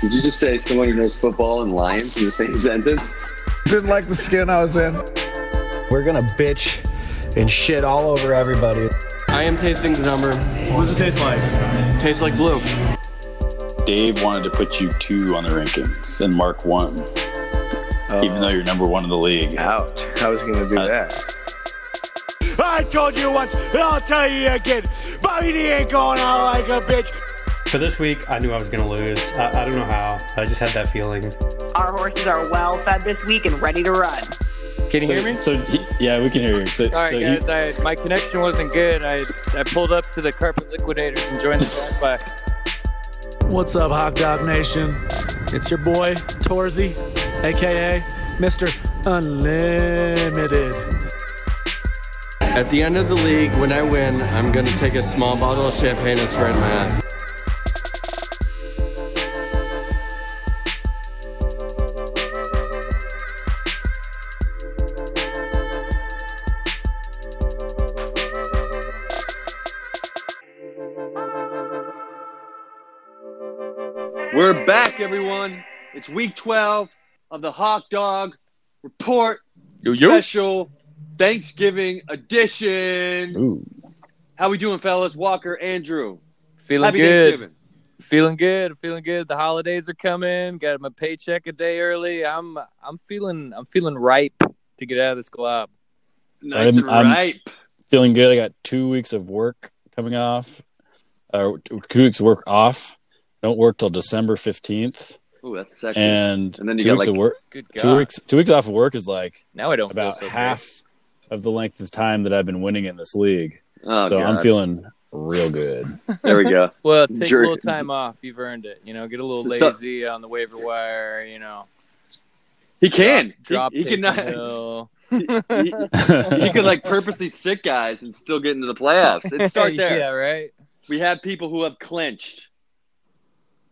Did you just say someone who knows football and lions in the same sentence? Didn't like the skin I was in. We're gonna bitch and shit all over everybody. I am tasting the number. What does it taste like? Tastes like blue. Dave wanted to put you two on the rankings, and Mark one, even though you're number one in the league. Out. How was he going to do Uh, that? I told you once, and I'll tell you again. Bobby D ain't going out like a bitch. For this week, I knew I was going to lose. I, I don't know how. I just had that feeling. Our horses are well fed this week and ready to run. Can you So, hear me? so he, yeah, we can hear you. So, All right, so he- guys. I, my connection wasn't good. I I pulled up to the Carpet Liquidators and joined the drive-by. What's up, Hot Dog Nation? It's your boy, Torzy, aka Mr. Unlimited. At the end of the league, when I win, I'm gonna take a small bottle of champagne and spread my ass. We're back, everyone. It's week 12 of the Hot Dog Report special Thanksgiving edition. Ooh. How we doing, fellas? Walker, Andrew. Feeling Happy good. Thanksgiving. Feeling good. Feeling good. The holidays are coming. Got my paycheck a day early. I'm I'm feeling I'm feeling ripe to get out of this glob. Nice I'm- and I'm- ripe. feeling good. I got two weeks of work coming off, uh, two weeks of work off. Don't work till December fifteenth, Ooh, that's sexy. and, And then you two got, weeks like- of work. Good Two weeks. Two weeks off of work is like Now I don't about feel so half of the length of time that I've been winning in this league. oh, so I'm feeling real good. There we go. Well, take Jerk. a little time off. You've earned it. You know, get a little So- so- lazy on the waiver wire. You know, He can. drop he, he can Taysom not. Hill. he, he could like purposely sit guys and still get into the playoffs. It start there. yeah, right. We have people who have clinched.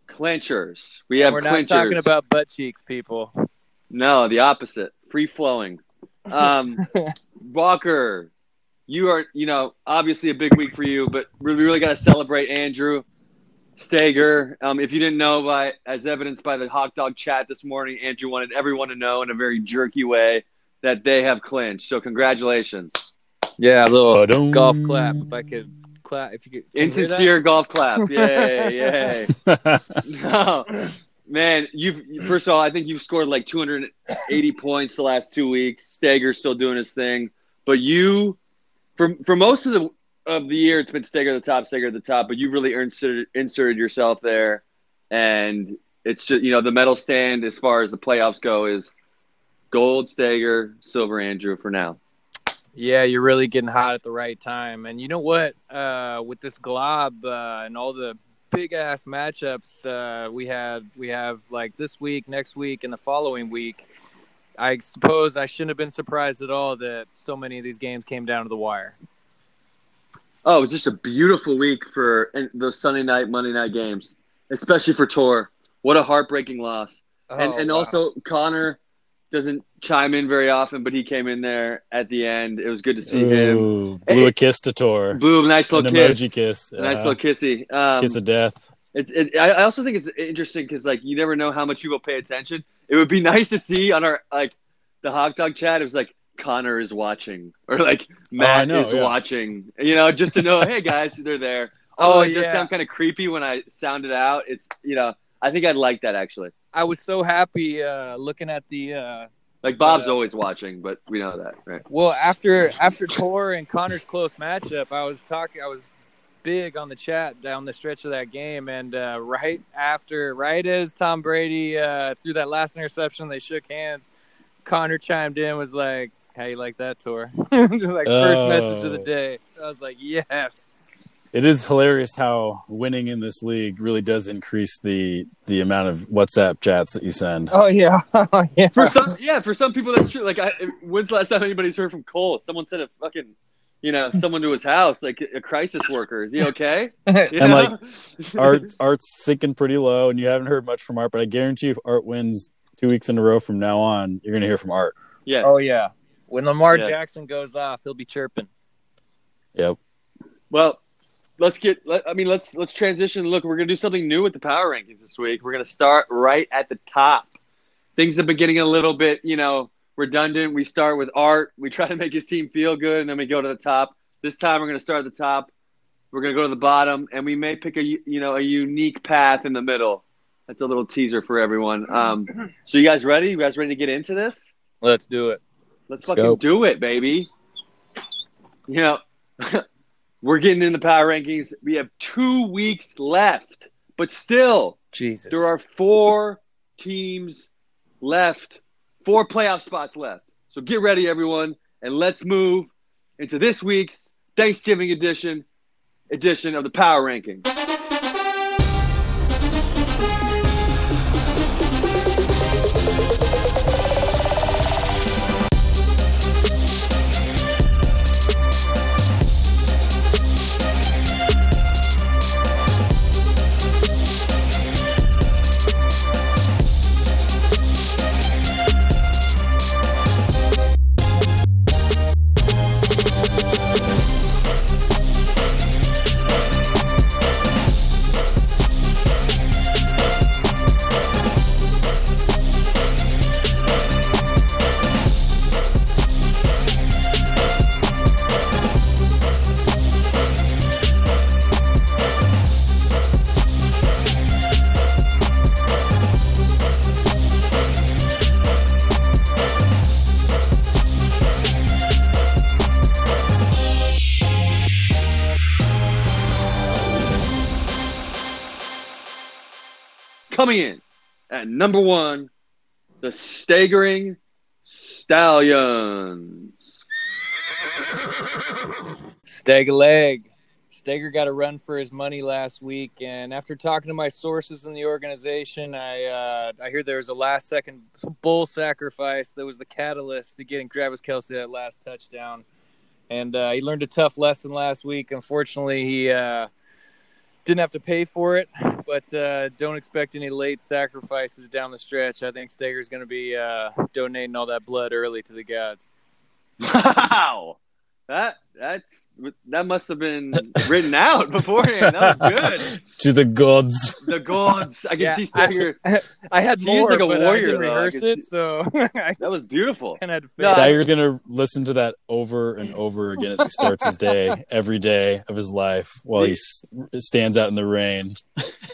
Clinchers. We have We're not talking about butt cheeks, people. No, the opposite. Free flowing. Um, Walker, you are, you know, obviously a big week for you, but we really got to celebrate Andrew Stager. Um, if you didn't know, by as evidenced by the hot dog chat this morning, Andrew wanted everyone to know in a very jerky way that they have clinched. So congratulations. Yeah, a little Ba-dum. golf clap. If I could clap, if you could. can you hear that? Insincere golf clap. Yay, yay. No, man, you've first of all, I think you've scored like 280 points the last two weeks. Stager's still doing his thing, but you, for for most of the of the year, it's been Stager at the top, Stager at the top. But you've really inserted inserted yourself there, and it's just you know the medal stand as far as the playoffs go is gold Stager, silver Andrew for now. Yeah, you're really getting hot at the right time. And you know what? Uh, with this glob uh, and all the big ass matchups uh, we had, we have like this week, next week, and the following week. I suppose I shouldn't have been surprised at all that so many of these games came down to the wire. Oh, it was just a beautiful week for and those Sunday night, Monday night games, especially for Tor. What a heartbreaking loss. and Oh, and wow. also Connor doesn't chime in very often, but he came in there at the end. It was good to see him. Ooh, blew a kiss to Tor. Boom, nice An little kiss. emoji kiss. A nice little kissy. Um, kiss of death. it's it, I also think it's interesting because like you never know how much people pay attention. It would be nice to see on our like the hot dog chat. It was like Connor is watching or like Matt Oh, know, is yeah. watching. You know, just to know, hey guys, they're there. Oh, Although it does sound kind of creepy when I sound it out. It's you know, I think I'd like that actually. I was so happy uh, looking at the. Uh, Like Bob's Uh, always watching, but we know that, right? well, after after Tor and Connor's close matchup, I was talking. I was big on the chat down the stretch of that game, and uh, right after, right as Tom Brady uh, threw that last interception, they shook hands. Connor chimed in, was like, "How you like that, Tor?" Just like first message of the Oh. day. I was like, "Yes." It is hilarious how winning in this league really does increase the the amount of WhatsApp chats that you send. Oh yeah, oh yeah. For some, yeah, for some people that's true. Like, I, when's the last time anybody's heard from Cole? Someone sent a fucking, you know, someone to his house, like a crisis worker. Is he okay? You And, like. Art Art's sinking pretty low, and you haven't heard much from Art. But I guarantee you, if Art wins two weeks in a row from now on, you're gonna hear from Art. yes. Oh yeah. When Lamar Yes. Jackson goes off, he'll be chirping. Yep. Well, let's get. Let, I mean, let's let's transition. Look, we're gonna do something new with the power rankings this week. We're gonna start right at the top. Things have been getting a little bit, you know, redundant. We start with Art. We try to make his team feel good, and then we go to the top. This time, we're gonna start at the top. We're gonna go to the bottom, and we may pick a you know a unique path in the middle. That's a little teaser for everyone. Um, so you guys ready? You guys ready to get into this? Let's do it. Let's, Let's fucking go. do it, baby. You know, we're getting in the power rankings. We have two weeks left, but still, Jesus. there are four teams left, four playoff spots left. So get ready, everyone, and let's move into this week's Thanksgiving edition edition of the Power Ranking. At number one, the staggering Stallions. Steg a leg. Steger got a run for his money last week, and after talking to my sources in the organization, I uh, I hear there was a last second bull sacrifice that was the catalyst to getting Travis Kelce that last touchdown, and uh, he learned a tough lesson last week. Unfortunately, he uh, didn't have to pay for it, but uh, don't expect any late sacrifices down the stretch. I think Steger's going to be uh, donating all that blood early to the gods. Wow. That that's that must have been written out beforehand. That was good. To the gods. The gods. I can Yeah, see Stagger. I had He is more, like a but warrior, I didn't though. I rehearse it, so That was beautiful. kind of had to No, fix gonna listen to that over and over again as he starts his day, every day of his life, while he stands out in the rain,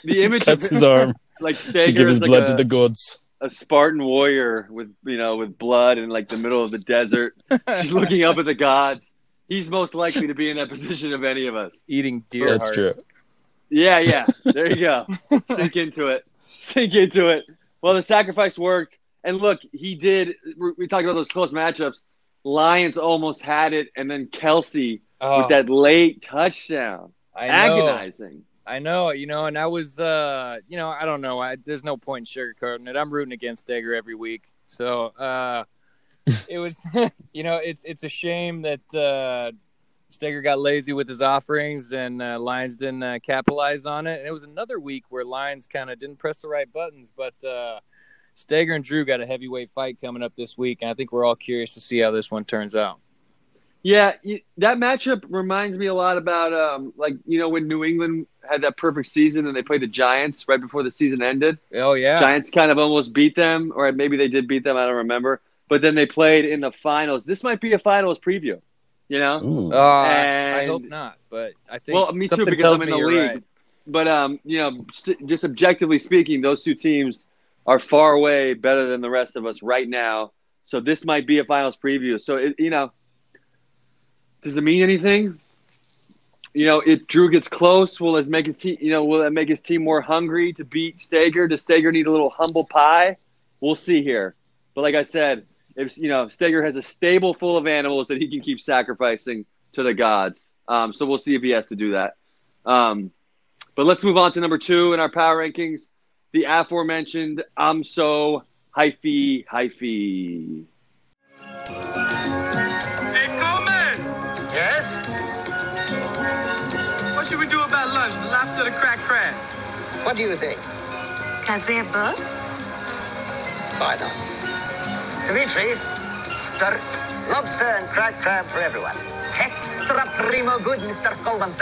The image cuts of his arm like to give his like blood a, to the gods. a Spartan warrior with you know with blood in like the middle of the desert, just looking up at the gods. He's most likely to be in that position of any of us. eating deer That's heart. true. Yeah, yeah. There you go. Sink into it. Sink into it. Well, the sacrifice worked. And look, he did. We we talked about those close matchups. Lions almost had it, and then Kelce Oh, with that late touchdown. I know. Agonizing. I know, you know, and I was, uh, you know, I don't know. I, there's no point in sugarcoating it. I'm rooting against Steger every week, so uh, it was, you know, it's it's a shame that uh, Steger got lazy with his offerings and uh, Lions didn't uh, capitalize on it. And it was another week where Lions kind of didn't press the right buttons, but uh, Steger and Drew got a heavyweight fight coming up this week, and I think we're all curious to see how this one turns out. Yeah, you, that matchup reminds me a lot about um, like you know when New England had that perfect season and they played the Giants right before the season ended. Oh yeah, Giants kind of almost beat them, or maybe they did beat them. I don't remember. But then they played in the finals. This might be a finals preview. You know, Ooh. Uh, I hope not, but I think Well, me too, something because tells I'm in the you're league. right. but um, you know, st- just objectively speaking, those two teams are far away better than the rest of us right now. So this might be a finals preview. So it, you know, does it mean anything? You know, if Drew gets close, will it make his team? You know, will it make his team more hungry to beat Stager? Does Stager need a little humble pie? We'll see here. But like I said, if you know, Stager has a stable full of animals that he can keep sacrificing to the gods. Um, so we'll see if he has to do that. Um, but let's move on to number two in our power rankings. The aforementioned I'm so hyphy hyphy. Hey, Coleman! Yes? What should we do about lunch? The lobster the crack crab? What do you think? Can I have both? Why not? Dimitri, sir, lobster and cracked crab for everyone. Extra primo good, Mr. Colvin,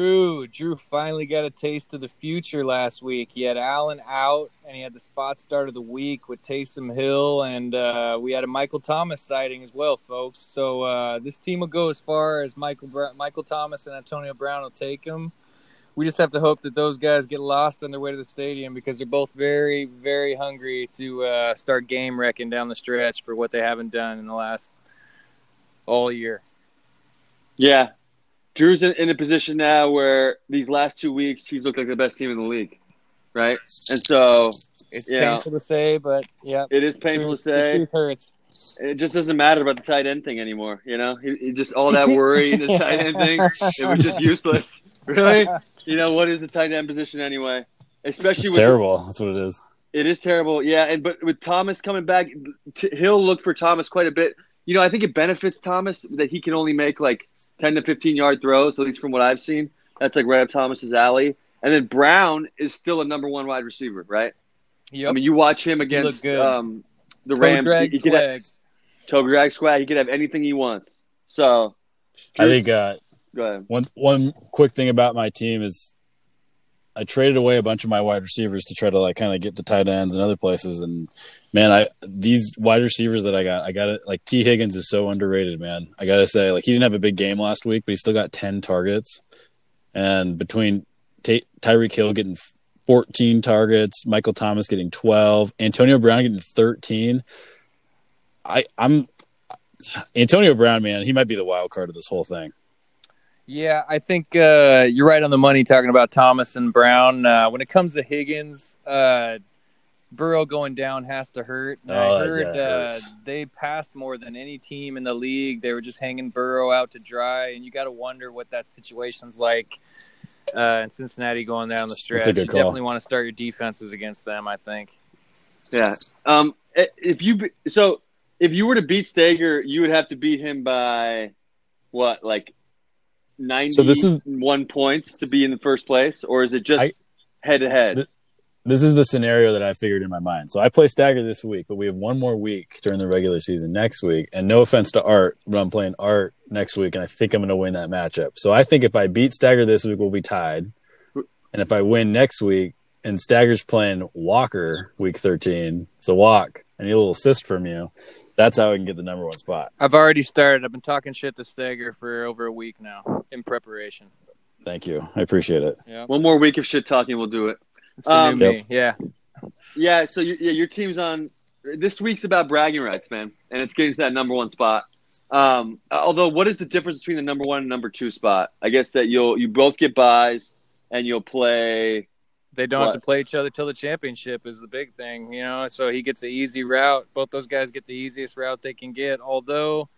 sir. Drew finally got a taste of the future last week. He had Allen out, and he had the spot start of the week with Taysom Hill, and uh, we had a Michael Thomas sighting as well, folks. So uh, this team will go as far as Michael Michael Thomas and Antonio Brown will take them. We just have to hope that those guys get lost on their way to the stadium because they're both very, very hungry to uh, start game wrecking down the stretch for what they haven't done in the last all year. Yeah, Drew's in, in a position now where these last two weeks he's looked like the best team in the league, right? And so It's Yeah. painful to say, but yeah, it is painful truth- to the say. truth hurts. It just doesn't matter about the tight end thing anymore. You know, he, he just all that worry, the tight end thing, it was just useless. Really, you know what is the tight end position anyway? Especially It's with terrible. That's what it is. It is terrible, yeah. And but with Thomas coming back, t- Hill looked for Thomas quite a bit. You know, I think it benefits Thomas that he can only make like ten to fifteen yard throws. At least from what I've seen, that's like right up Thomas's alley. And then Brown is still a number one wide receiver, right? Yep. I mean, you watch him against um, the Toe Rams. drag he, he could have toe drag swag. He could have anything he wants. So, I think uh, go ahead. one one quick thing about my team is I traded away a bunch of my wide receivers to try to like kind of get the tight ends and other places. And man, I these wide receivers that I got, I got it. Like Tee Higgins is so underrated, man. I gotta say, like he didn't have a big game last week, but he still got ten targets. And between Ty- Tyreek Hill getting 14 targets, Michael Thomas getting 12, Antonio Brown getting 13. I I'm Antonio Brown, man. He might be the wild card of this whole thing. Yeah, I think uh, you're right on the money talking about Thomas and Brown. Uh, when it comes to Higgins, uh, Burrow going down has to hurt. Oh, I heard uh, hurts. they passed more than any team in the league. They were just hanging Burrow out to dry, and you got to wonder what that situation's like. Uh, in Cincinnati going down the stretch, good you call. definitely want to start your defenses against them. I think. Yeah. Um. If you so, if you were to beat Stager, you would have to beat him by what, like ninety So this is- one points to be in the first place, or is it just head to head? Th- This is the scenario that I figured in my mind. So I play Stagger this week, but we have one more week during the regular season next week. And no offense to Art, but I'm playing Art next week, and I think I'm going to win that matchup. So I think if I beat Stagger this week, we'll be tied. And if I win next week, and Stagger's playing Walker week 13, so walk, and a little assist from you, that's how I can get the number one spot. I've already started. I've been talking shit to Stager for over a week now in preparation. Thank you. I appreciate it. Yeah, One more week of shit talking, we'll do it. It's Um, new Yep. me. Yeah, Yeah. So you, yeah, your team's on. This week's about bragging rights, man, and it's getting to that number one spot. Um, although, what is the difference between the number one and number two spot? I guess that you'll you both get buys, and you'll play. they don't have to play each other till the championship is the big thing, you know. So he gets an easy route. Both those guys get the easiest route they can get. Although,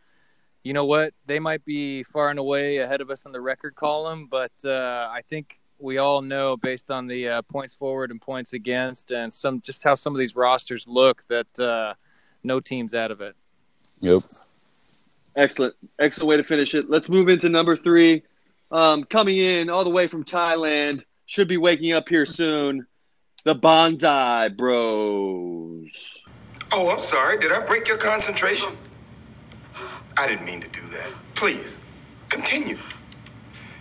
you know what, they might be far and away ahead of us in the record column, but uh, I think we all know based on the uh, points forward and points against, and some just how some of these rosters look that uh, no team's out of it. Yep. Excellent, excellent way to finish it. Let's move into number three. Um, coming in all the way from Thailand, should be waking up here soon. The Bonsai Bros. Oh, I'm sorry. Did I break your concentration? I didn't mean to do that. Please, continue.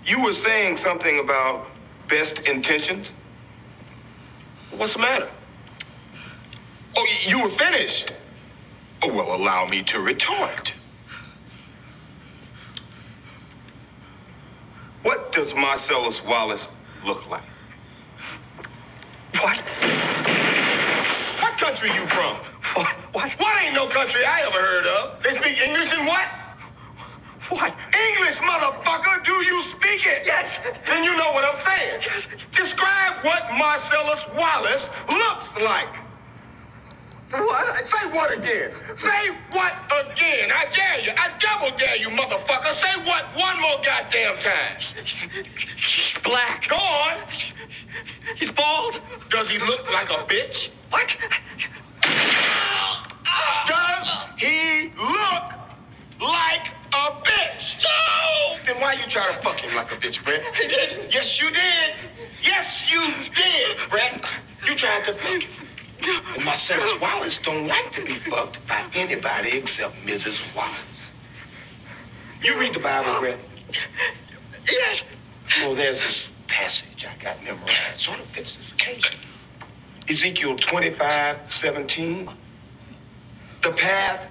You were saying something about best intentions. What's the matter? Oh, you were finished. Oh, well, allow me to retort. What does Marcellus Wallace look like? What? What country you from? What? What? What ain't no country I ever heard of? They speak English and what? What? English, motherfucker. Do you speak it? Yes. Then you know what I'm saying. Yes. Describe what Marcellus Wallace looks like. What? Say what again? Say what again? I dare you. I double dare you, motherfucker. Say what one more goddamn time. He's black. Go on. He's bald. Does he look like a bitch? What? Does he look like a bitch? No! Then why you try to fuck him like a bitch, Brett? Yes, you did. Yes, you did, Brett. You tried to fuck him. And Marcellus Wallace don't like to be fucked by anybody except Mrs. Wallace. You read the Bible, Brett? Yes. Well, there's this passage I got memorized. Sort of fits this occasion. Ezekiel 25, 17. The path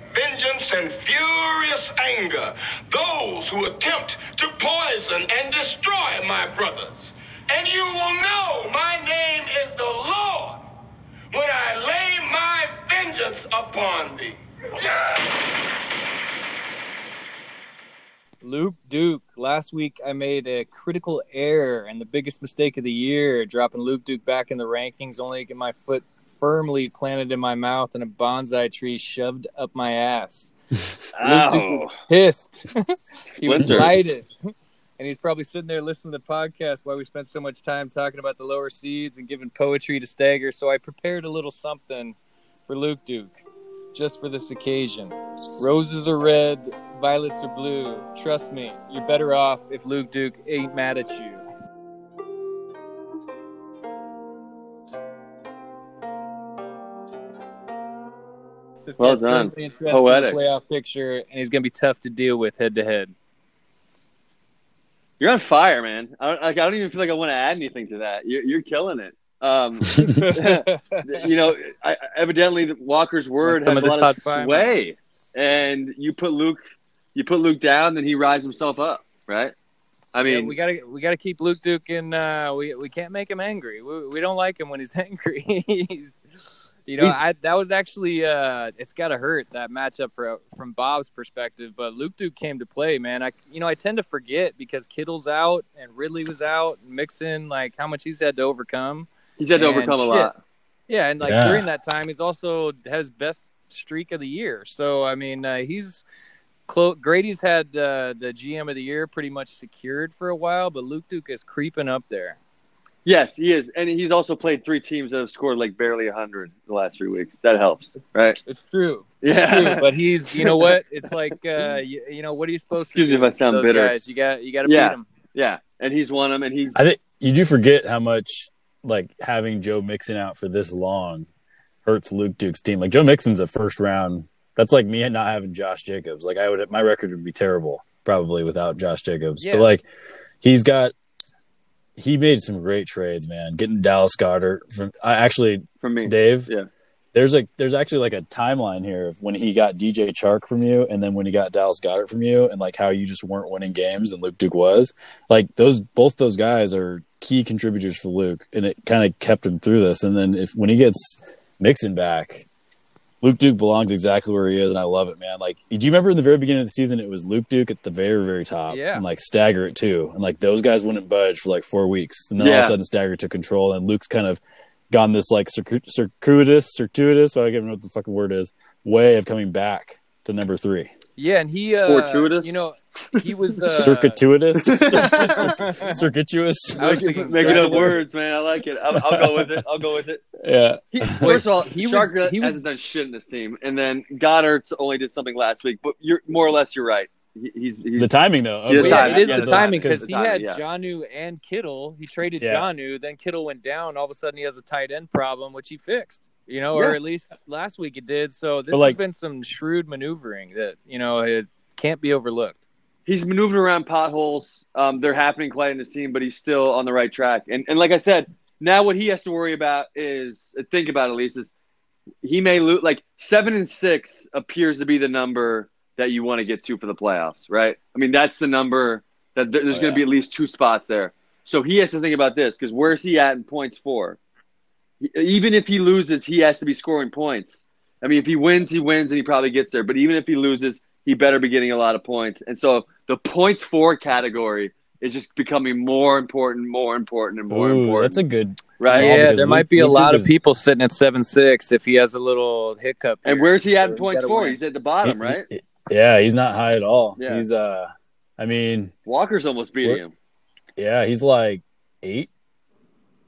vengeance and furious anger those who attempt to poison and destroy my brothers. And you will know my name is the Lord when I lay my vengeance upon thee. Luke Duke. Last week I made a critical error and the biggest mistake of the year, dropping Luke Duke back in the rankings, only to get my foot firmly planted in my mouth and a bonsai tree shoved up my ass. Luke Duke was pissed. he was delighted. And he's probably sitting there listening to the podcast while we spent so much time talking about the lower seeds and giving poetry to Stagger. So I prepared a little something for Luke Duke just for this occasion. Roses are red, violets are blue. Trust me, you're better off if Luke Duke ain't mad at you. This Well guy's done. interested Poetic. playoff picture, and he's going to be tough to deal with head to head. You're on fire, man. I don't, like, I don't even feel like I want to add anything to that. You're, you're killing it. Um, you know, I, evidently Walker's word has a lot of hot fire, sway, and you put Luke, you put Luke down, then he rises himself up, right? I Yeah, mean, we gotta we gotta keep Luke Duke in. Uh, we we can't make him angry. We, we don't like him when he's angry. he's, you know, I, that was actually uh, it's gotta hurt that matchup for, from Bob's perspective. But Luke Duke came to play, man. I you know I tend to forget because Kittle's out and Ridley was out, and Mixon like how much he's had to overcome. he's had to and overcome a lot. Yeah, and like Yeah. during that time, he's also has best streak of the year. So I mean, uh, he's clo- Grady's had uh, the GM of the year pretty much secured for a while, but Luke Duke is creeping up there. Yes, he is, and he's also played three teams that have scored like barely hundred the last three weeks. That helps, right? It's true. It's Yeah. true. But he's, you know what? It's like, uh, you, you know, what are you supposed Excuse to Excuse me if I sound bitter. Guys? You got, you got to Yeah. beat them. Yeah, and he's won them, and he's I think you do forget how much like having Joe Mixon out for this long hurts Luke Duke's team. Like Joe Mixon's a first round. That's like me not having Josh Jacobs. Like I would, my record would be terrible probably without Josh Jacobs. Yeah. But like he's got, he made some great trades, man. Getting Dallas Goedert from. I actually, from me. Dave. Yeah. There's like there's actually like a timeline here of when he got DJ Chark from you and then when he got Dallas Goedert from you and like how you just weren't winning games and Luke Duke was. Like those both those guys are key contributors for Luke and it kind of kept him through this. And then if when he gets Mixon back, Luke Duke belongs exactly where he is and I love it, man. Like do you remember in the very beginning of the season it was Luke Duke at the very, very top Yeah. and like Stagger at two. And like those guys wouldn't budge for like four weeks. And then all of a sudden Stagger took control and Luke's kind of gone this like circu- circuitous, circuitous, I don't even know what the fucking word is, way of coming back to number three. Yeah, and he, uh, Fortuitous? you know, he was uh, Circuitous, circuitous. Making, up words, man. I like it. I'll, I'll go with it. I'll go with it. Yeah, He, first of all, he was- he was- hasn't done shit in this team, and then Goedert only did something last week. But you're more or less you're right. He's, he's the timing though. Yeah, of the Yeah, timing. it is Yeah, the the timing timing. because he had yeah. Jonnu and Kittle. He traded Yeah. Jonnu, then Kittle went down. All of a sudden, he has a tight end problem, which he fixed. You know, Yeah. or at least last week it did. So this like- has been some shrewd maneuvering that you know it can't be overlooked. He's maneuvering around potholes. Um, they're happening quite in the scene, but he's still on the right track. And and like I said, now what he has to worry about is think about at least is he may lose. Like seven and six appears to be the number that you want to get to for the playoffs, right? I mean, that's the number that there's Oh, going to yeah. be at least two spots there. So he has to think about this because where's he at in points for? Even if he loses, he has to be scoring points. I mean, if he wins, he wins and he probably gets there. But even if he loses, he better be getting a lot of points. And so the points for category is just becoming more important, more important, and more Ooh, important. that's a good. right? Yeah, yeah, there Luke- might be a lot Duke of people sitting at seven six if he has a little hiccup. And where's he at So in points gotta for? win. He's at the bottom, he- right? he- yeah, he's not high at all. Yeah. He's uh, I mean, Walker's almost beating him. yeah, he's like eight.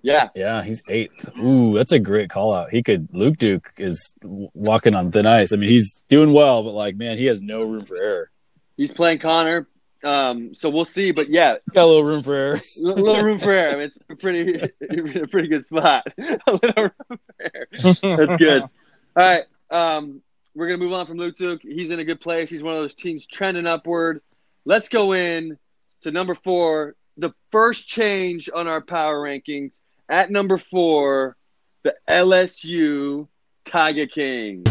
Yeah, Yeah, he's eighth. Ooh, that's a great call out. He could. Luke Duke is walking on thin ice. I mean, he's doing well, but like, man, he has no room for error. he's playing Connor. Um, so we'll see. But yeah, Got a little room for error. a little room for error. I mean, it's a pretty, a pretty good spot. a little room for error. That's good. All right. Um, we're gonna move on from Luke Duke. He's in a good place. He's one of those teams trending upward. Let's go in to number four. The first change on our power rankings at number four, the LSU Tiger Kings.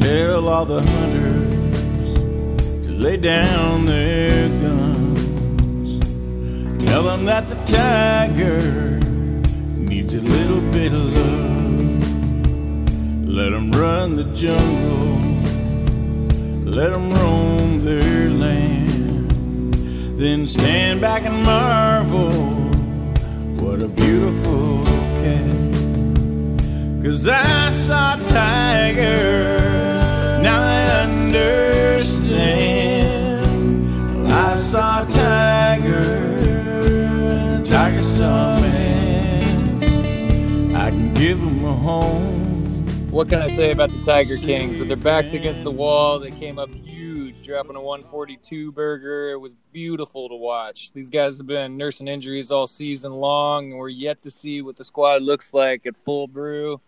Tell all the hunters to lay down their guns. Tell them that the tiger needs a little bit of love. Let them run the jungle. Let them roam their land. Then stand back and marvel. What a beautiful cat. Cause I saw a tiger, now I understand. I saw a tiger, the tiger saw man. I can give. What can I say about the Tiger Kings? With their backs against the wall, they came up huge, dropping a 142 burger. It was beautiful to watch. These guys have been nursing injuries all season long, and we're yet to see what the squad looks like at full brew.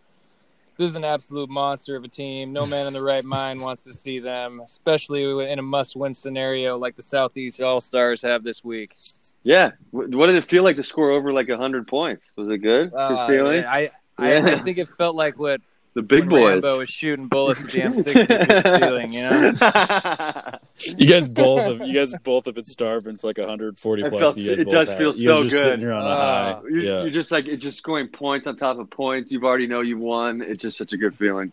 This is an absolute monster of a team. No man in the right mind wants to see them, especially in a must-win scenario like the Southeast All Stars have this week. Yeah. What did it feel like to score over like hundred points? Was it good? Uh, feeling. I, I, Yeah. I think it felt like what the big when boys. Rambo was shooting bullets with the M60 through the ceiling. You know. You guys both have you guys both have been starving for like 140 It plus. felt- it does have. feel you guys so good. sitting here on a Uh, high. You're, yeah. you're just like it's just scoring points on top of points. You've already know you've won. It's just such a good feeling.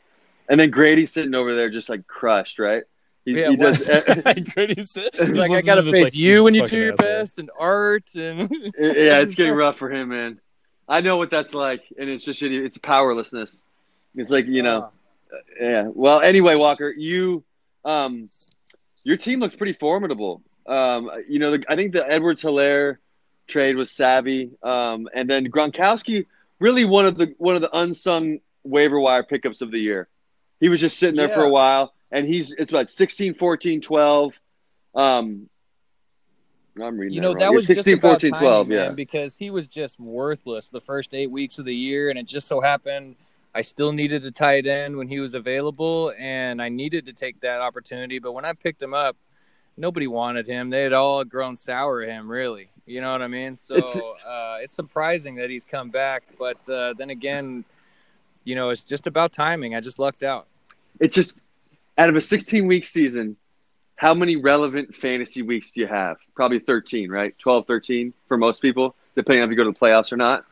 And then Grady's sitting over there just like crushed, right? He, Yeah, he what- does. Grady's he's like I gotta to this face like you when you do your asshole. best, and art, and yeah, it's getting rough for him, man. I know what that's like, and it's just shitty. It's powerlessness. It's like you know, yeah. Well, anyway, Walker, you, um, your team looks pretty formidable. Um, you know, the, I think the Edwards-Helaire trade was savvy, um, and then Gronkowski really one of the one of the unsung waiver wire pickups of the year. He was just sitting there for a while, and he's it's about 16, 14, 12. Um, I'm reading you know that Yeah, was 16, just 14, timing, 12, man, yeah. because he was just worthless the first eight weeks of the year, and it just so happened I still needed a tight end when he was available, and I needed to take that opportunity. But when I picked him up, nobody wanted him. They had all grown sour at him, really. You know what I mean? So It's- uh, it's surprising that he's come back, but uh, then again, you know, it's just about timing. I just lucked out. it's just out of a 16 week season how many relevant fantasy weeks do you have probably 13 right 12 13 for most people depending on if you go to the playoffs or not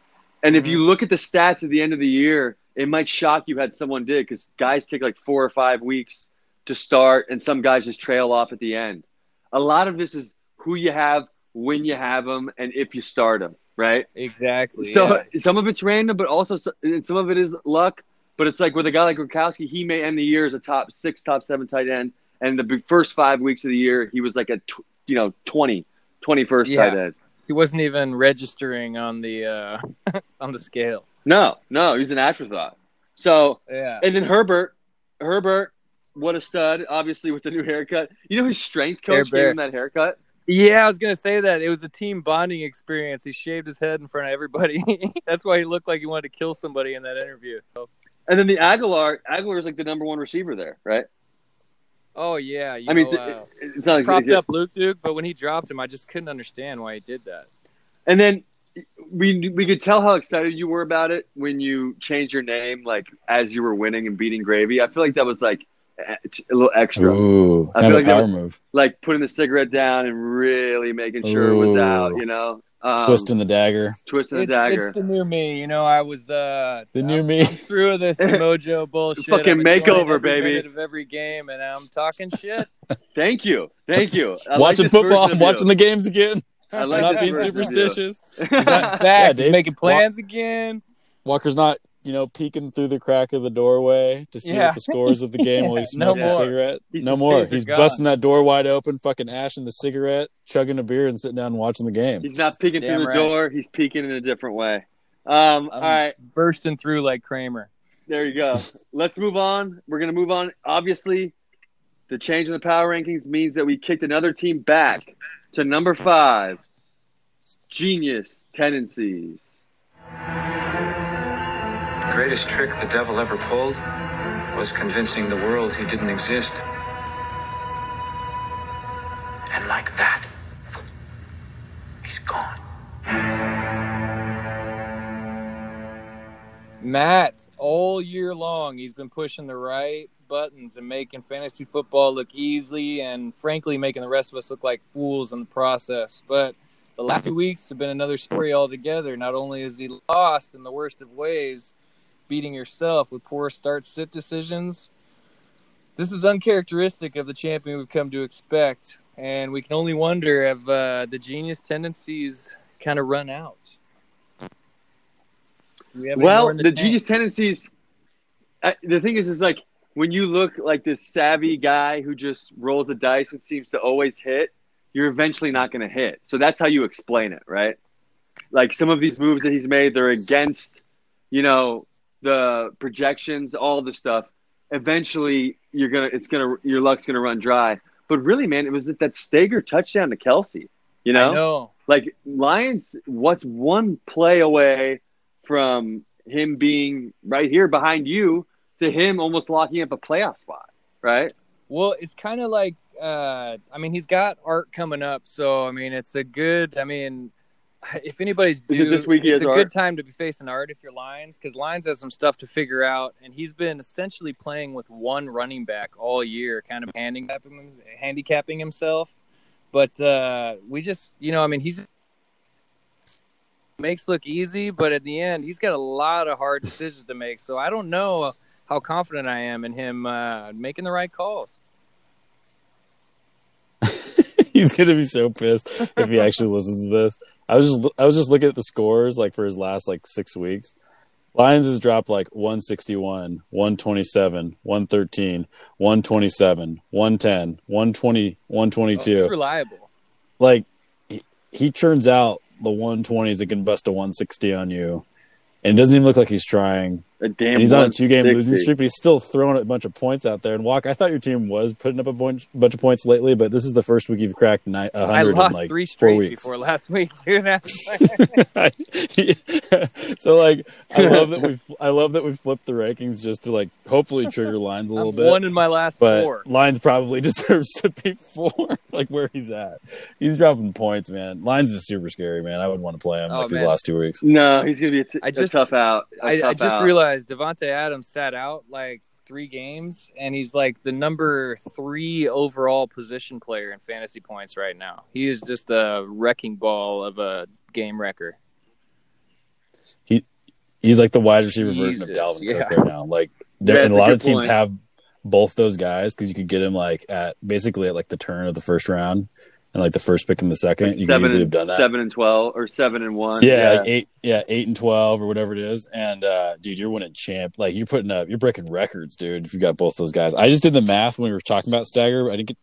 and if you look at the stats at the end of the year it might shock you had someone did because guys take like four or five weeks to start and some guys just trail off at the end a lot of this is who you have when you have them and if you start them right Exactly. so yeah. some of it's random, but also and some of it is luck. But it's like with a guy like Gronkowski, he may end the year as a top six, top seven tight end, and the first five weeks of the year he was like a tw- you know 20, 21st Yeah. tight end. he wasn't even registering on the uh, on the scale. No, no, he's an afterthought. So Yeah. and then Herbert, Herbert, what a stud! Obviously with the new haircut. You know his strength coach gave him that haircut. Yeah, I was gonna say that it was a team bonding experience. He shaved his head in front of everybody. That's why he looked like he wanted to kill somebody in that interview. And then the Aguilar, Aguilar is like the number one receiver there, right? Oh yeah, you I mean, know, it's, uh, it's not propped exactly. up Luke Duke, but when he dropped him, I just couldn't understand why he did that. And then we we could tell how excited you were about it when you changed your name, like as you were winning and beating Gravy. I feel like that was like a a little extra, Ooh, I kind feel of like power that was- move. like putting the cigarette down and really making sure it was out. You know, um, Twisting the dagger. twisting the It's, dagger. it's the new me. You know, I was uh The new I'm me. through this mojo bullshit. Fucking makeover, every baby. Of every game, and I'm talking shit. Thank you, thank you. I like watching this football, version of you. watching the games again. I like not being version of you. superstitious. He's not back. Yeah, making plans again. Walker's not you know, peeking through the crack of the doorway to see Yeah. what the scores of the game while he Yeah, no smokes a cigarette. He's- no more. days are He's gone. busting that door wide open, fucking ashing the cigarette, chugging a beer, and sitting down and watching the game. He's not peeking Damn through the right. door. He's peeking in a different way. Um, all right, bursting through like Kramer. there you go. Let's move on. We're gonna move on. Obviously, the change in the power rankings means that we kicked another team back to number five. Genius tendencies. The greatest trick the devil ever pulled was convincing the world he didn't exist. And like that, he's gone. Matt, all year long, he's been pushing the right buttons and making fantasy football look easy and, frankly, making the rest of us look like fools in the process. But the last two weeks have been another story altogether. Not only is he lost in the worst of ways, beating yourself with poor start sit decisions, this is uncharacteristic of the champion we've come to expect. And we can only wonder if uh, the genius tendencies kind of run out. We have any more Well, the, genius tendencies. Uh, the thing is, is like when you look like this savvy guy who just rolls the dice and seems to always hit, you're eventually not going to hit. So that's how you explain it, right? Like some of these moves that he's made, they're against, you know, the projections, all the stuff. Eventually, you're gonna, it's gonna, your luck's gonna run dry. But really, man, it was that, that Stager touchdown to Kelce. You know, know. like Lions, what's one play away from him being right here behind you to him almost locking up a playoff spot, right? Well, it's kind of like, uh, I mean, he's got art coming up, so I mean, it's a good. I mean, if anybody's due, this week it's a Art? good time to be facing Art if you're Lions, because Lions has some stuff to figure out, and he's been essentially playing with one running back all year, kind of handicapping handicapping himself. But uh, we just, you know, I mean, he's makes look easy, but at the end, he's got a lot of hard decisions to make. So I don't know how confident I am in him uh, making the right calls. He's gonna be so pissed if he actually listens to this. I was just I was just looking at the scores like for his last like six weeks. Lions has dropped like 161, 127, 113, 127, 110, 120, 122. It's reliable. like he, he churns out the 120s that can bust a 160 on you. And it doesn't even look like he's trying. A damn he's on a two game losing streak, but he's still throwing a bunch of points out there. And Walk, I thought your team was putting up a bunch, bunch of points lately, but this is the first week you've cracked ni- a I 100 in lost like three four straight weeks. before last week, dude. so like, I love that we I love that we flipped the rankings just to like hopefully trigger lines a little I'm bit. one in my last but four. Lines probably deserves to be four, like where he's at. He's dropping points, man. Lines is super scary, man. I wouldn't want to play him Oh, like these man. last two weeks. No, he's gonna be a, t- I a just- tough out. a I, I tough just out. realized Davante Adams sat out like three games, and he's like the number three overall position player in fantasy points right now. He is just a wrecking ball of a game wrecker. He he's like the wide receiver version of Dalvin yeah. Cook right now. Like there, and a lot of teams point. have both those guys because you could get him like at basically at like the turn of the first round and like the first pick in the second. you could seven easily and have done that. seven and twelve or seven and one. So, yeah, like eight, yeah, eight and twelve or whatever it is. And uh, dude, you're winning champ. Like you're putting up, you're breaking records, dude. If you got both those guys, I just did the math when we were talking about stagger. I didn't get,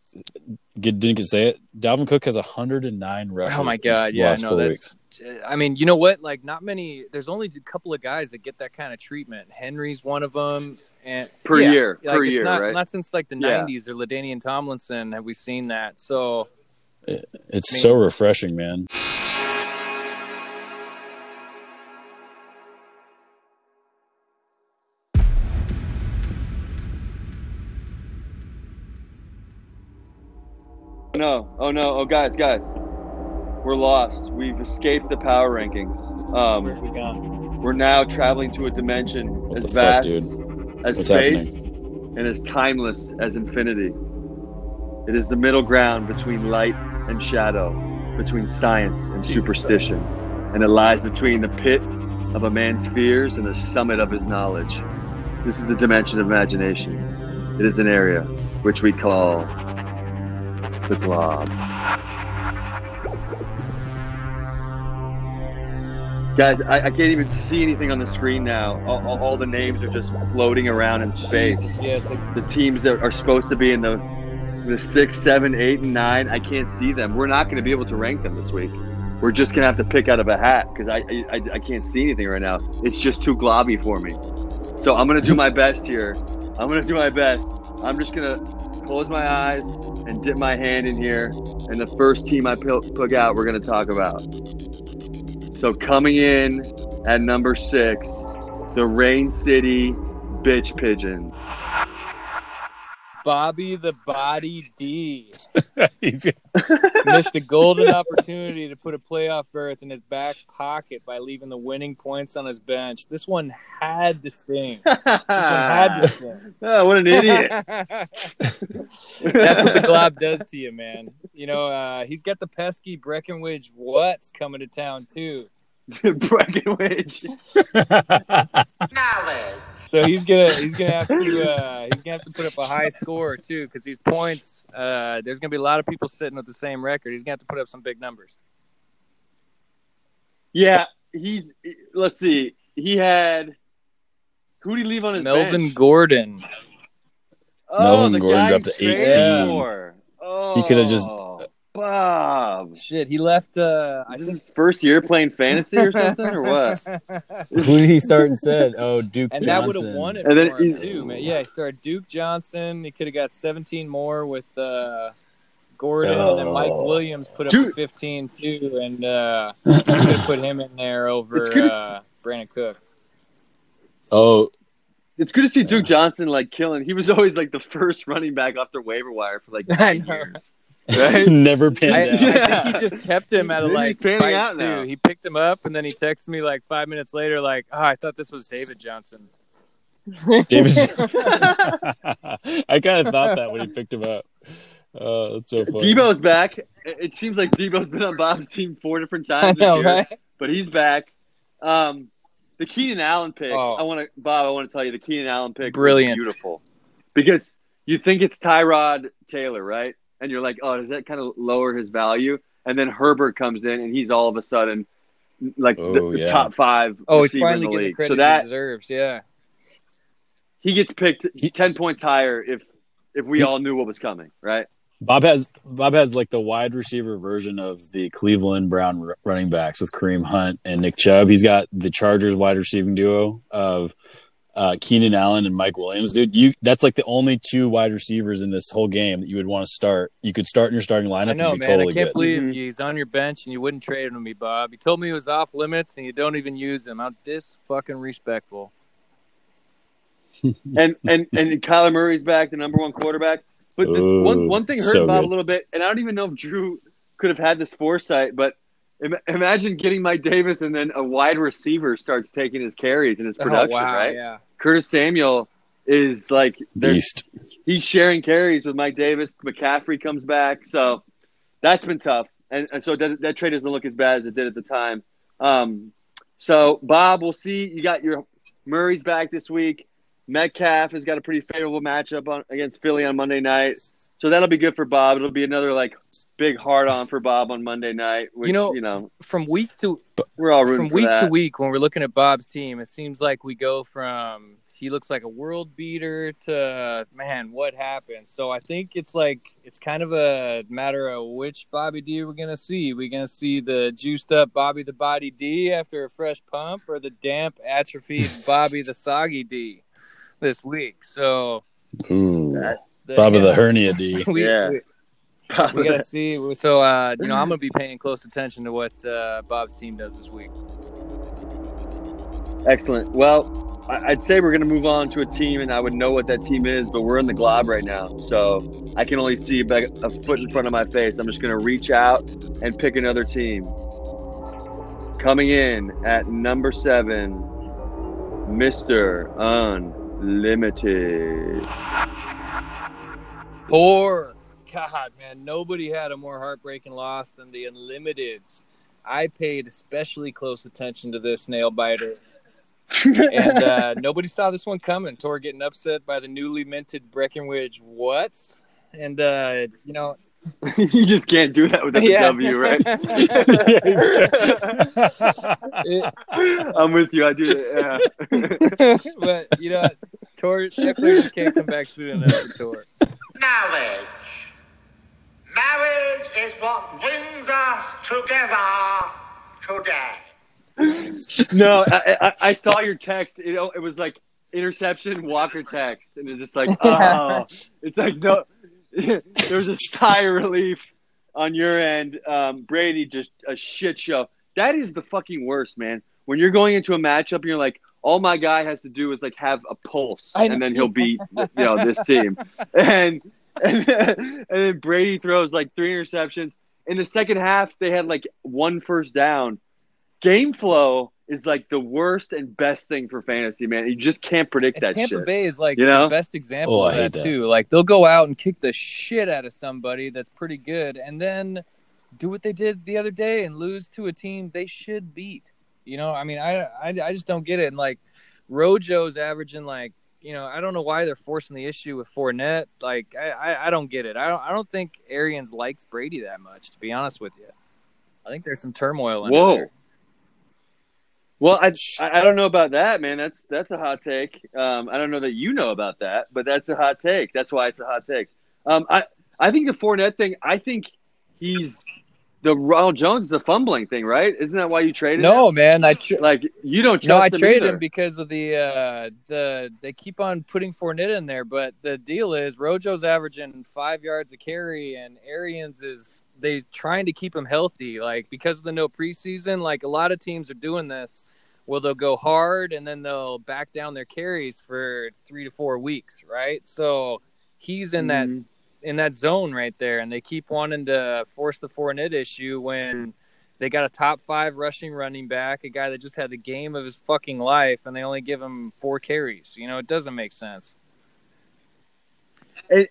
get didn't get to say it. Dalvin Cook has 109 rushes. Oh my in god, the yeah, last no, four that's. I mean, you know what? Like, not many. There's only a couple of guys that get that kind of treatment. Henry's one of them, and Per yeah, year, like, per it's year, not, right? Not since like the Yeah. '90s or LaDainian Tomlinson have we seen that. So It's I mean- so refreshing, man. No, oh no, oh guys, guys, we're lost. We've escaped the power rankings. Um, where's we gone? we're now traveling to a dimension What as the fuck, vast as What's space and as timeless as infinity. It is the middle ground between light and shadow, between science and Jesus superstition, and it lies between the pit of a man's fears and the summit of his knowledge. This is a dimension of imagination. It is an area which we call the glob. Guys, I, I can't even see anything on the screen now. All, all, all the names are just floating around in space. Yeah, it's like The teams that are supposed to be in the the six, seven, eight, and nine, I can't see them. We're not going to be able to rank them this week. We're just going to have to pick out of a hat because I, I I can't see anything right now. It's just too globby for me. So I'm going to do my best here. I'm going to do my best. I'm just going to close my eyes and dip my hand in here. And the first team I pick out, we're going to talk about. So coming in at number six, the Rain City Bitch Pigeon. Bobby the Body D He's- missed a golden opportunity to put a playoff berth in his back pocket by leaving the winning points on his bench. This one had to sting. This one had to sting. Oh, what an idiot. That's what the glob does to you, man. You know, uh, he's got the pesky Breckenridge what's coming to town too. Breckenridge. So he's gonna he's gonna have to uh, he's gonna have to put up a high score too because these points uh, there's gonna be a lot of people sitting with the same record. He's gonna have to put up some big numbers. Yeah, he's. Let's see. He had. Who did he leave on his Melvin bench? Gordon. Oh, Melvin the Gordon guy dropped to 18. for. Oh, He coulda just- Bob. Shit, he left. Uh, I Is this think his first year playing fantasy or something, or what? Who did he start instead? Oh, Duke Johnson. and that would have won it And then for too, man. Yeah, he started Duke Johnson. He could have got 17 more with uh, Gordon, and then Mike Oh. Williams put up Dude. 15 too, and uh, could put him in there over It's good to uh, Brandon Cook. Oh, It's good to see Duke Johnson like killing. He was always like the first running back off the waiver wire for like nine years, right? never pinned I, out. Yeah. I think he just kept him at a like he's panning spike out now. too. He picked him up, and then he texted me like five minutes later, like, "Oh, I thought this was David Johnson." David Johnson. I kind of thought that when he picked him up. Oh, that's so funny. Deebo's back. It it seems like Deebo's been on Bob's team four different times I know, year, right? but he's back. Um, the Keenan Allen pick. Oh. I want to, Bob. I want to tell you the Keenan Allen pick. Brilliant. beautiful, because you think it's Tyrod Taylor, right? And you're like, oh, does that kind of lower his value? And then Herbert comes in, and he's all of a sudden like the, Oh, the yeah. top five Oh, he's receiver in finally the getting the credit So he that deserves. Yeah. he gets picked He- ten points higher if if we all knew what was coming, right? Bob has Bob has like the wide receiver version of the Cleveland Brown r- running backs with Kareem Hunt and Nick Chubb. He's got the Chargers wide receiving duo of uh, Keenan Allen and Mike Williams. Dude, you that's like the only two wide receivers in this whole game that you would want to start. You could start in your starting lineup I know, and be man. totally I can't good. believe Mhm. he's on your bench and you wouldn't trade him to me, Bob. You told me he was off limits and you don't even use him. How dis fucking respectful. and and and Kyler Murray's back, the number one quarterback. But the, Ooh, one one thing hurt so Bob good. a little bit, and I don't even know if Drew could have had this foresight. But Im- imagine getting Mike Davis, and then a wide receiver starts taking his carries and his production. oh, wow, right? Yeah. Curtis Samuel is like they're- Beast. he's sharing carries with Mike Davis. McCaffrey comes back, so that's been tough. And, and so that, that trade doesn't look as bad as it did at the time. Um, so Bob, we'll see. You got your Murray's back this week. Metcalf has got a pretty favorable matchup on, against Philly on Monday night, so that'll be good for Bob. It'll be another like big hard on for Bob on Monday night. Which, You know, you know, From week to we're all from week that. to week when we're looking at Bob's team, it seems like we go from he looks like a world beater to man, what happened? So I think it's like it's kind of a matter of which Bobby D we're gonna see. We're gonna see the juiced up Bobby the Body D after a fresh pump, or the damp atrophied Bobby the Soggy D this week. So Ooh. the, Bob yeah, the hernia D. we, Yeah. we, we gotta see. So uh, you know, I'm gonna be paying close attention to what uh, Bob's team does this week. Excellent. Well, I'd say we're going to move on to a team, and I would know what that team is, but we're in the glob right now, so I can only see back a foot in front of my face. I'm just going to reach out and pick another team. Coming in at number seven, Mister Unlimited. Poor God, man. Nobody had a more heartbreaking loss than the Unlimiteds. I paid especially close attention to this nail biter. and uh, nobody saw this one coming. Tor getting upset by the newly minted Breckenridge what's, and uh, you know, you just can't do that without Yeah. the W, right? I'm with you. I do that. Yeah. but you know, Tor Ekeler just can't come back soon enough for Tor. Marriage. Marriage is what brings us together today. no, I, I, I saw your text. You know, it was like interception, Walker text, and it's just like, oh, it's like no. there was a sigh of relief on your end. Um, Brady just a shit show. That is the fucking worst, man. When you're going into a matchup and you're like, all my guy has to do is like have a pulse, I know. and then he'll beat you know this team. And and, and then Brady throws like three interceptions. In the second half, they had like one first down. Game flow is like the worst and best thing for fantasy, man. You just can't predict And that Tampa shit. Bay is like You know? the best example Oh, of that, that. too. Like they'll go out and kick the shit out of somebody that's pretty good, and then do what they did the other day and lose to a team they should beat. You know, I mean, I I, I just don't get it. And like Rojo's averaging like you know, I don't know why they're forcing the issue with Fournette. Like I, I, I don't get it. I don't I don't think Arians likes Brady that much, to be honest with you. I think there's some turmoil. Whoa. there. Well, I I I don't know about that, man. That's that's a hot take. Um, I don't know that you know about that, but that's a hot take. That's why it's a hot take. Um, I I think the Fournette thing. I think he's the Ronald Jones is a fumbling thing, right? Isn't that why you traded? No, him? man, I tr- like you don't trust No, I traded either. him because of the uh the they keep on putting Fournette in there, but the deal is Rojo's averaging five yards a carry, and Arians is they trying to keep him healthy, like because of the no preseason. Like a lot of teams are doing this, well they'll go hard and then they'll back down their carries for three to four weeks, right? So he's in that Mhm. In that zone right there, and they keep wanting to force the Fournette issue when they got a top five rushing running back, a guy that just had the game of his fucking life, and they only give him four carries. You know, it doesn't make sense. And,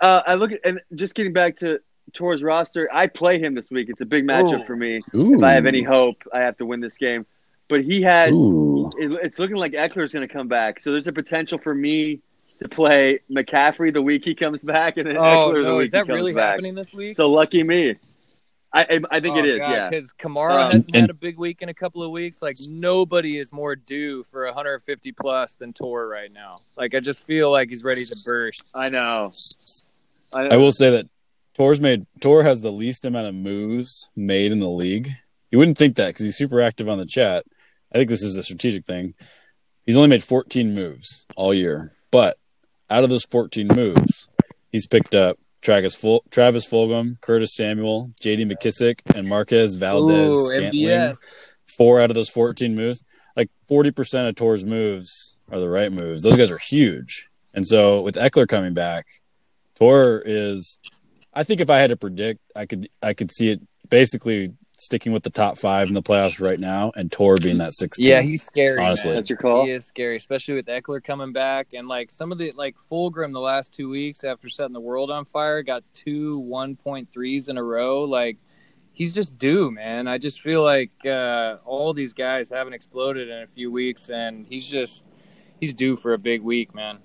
uh, I look at and just getting back to Tor's roster. I play him this week. It's a big matchup Ooh. for me. Ooh. If I have any hope, I have to win this game. But he has. It, it's looking like Ekeler's going to come back. So there's a potential for me to play McCaffrey the week he comes back, and then Oh Ekeler the no, week is that he comes really back. happening this week? So lucky me. I I, I think it is. yeah. because Kamara Um, hasn't and- had a big week in a couple of weeks. Like nobody is more due for 150 plus than Tor right now. Like I just feel like he's ready to burst. I know. I, I will say that Tor's made Tor has the least amount of moves made in the league. You wouldn't think that because he's super active on the chat. I think this is a strategic thing. He's only made 14 moves all year, but out of those 14 moves, he's picked up Travis, Ful- Travis Fulgham, Curtis Samuel, J.D. McKissic, and Marquez Valdes Ooh, Scantling. Four out of those 14 moves, like 40% of Tor's moves are the right moves. Those guys are huge. And so with Ekeler coming back, Tor is I think if I had to predict, I could I could see it basically sticking with the top five in the playoffs right now, and Tor being that 16th. Yeah, he's scary. Honestly. man. That's your call? He is scary, especially with Ekeler coming back and like some of the like Fulgrim the last two weeks after setting the world on fire got two one point threes in a row. Like he's just due, man. I just feel like uh, all these guys haven't exploded in a few weeks, and he's just he's due for a big week, man.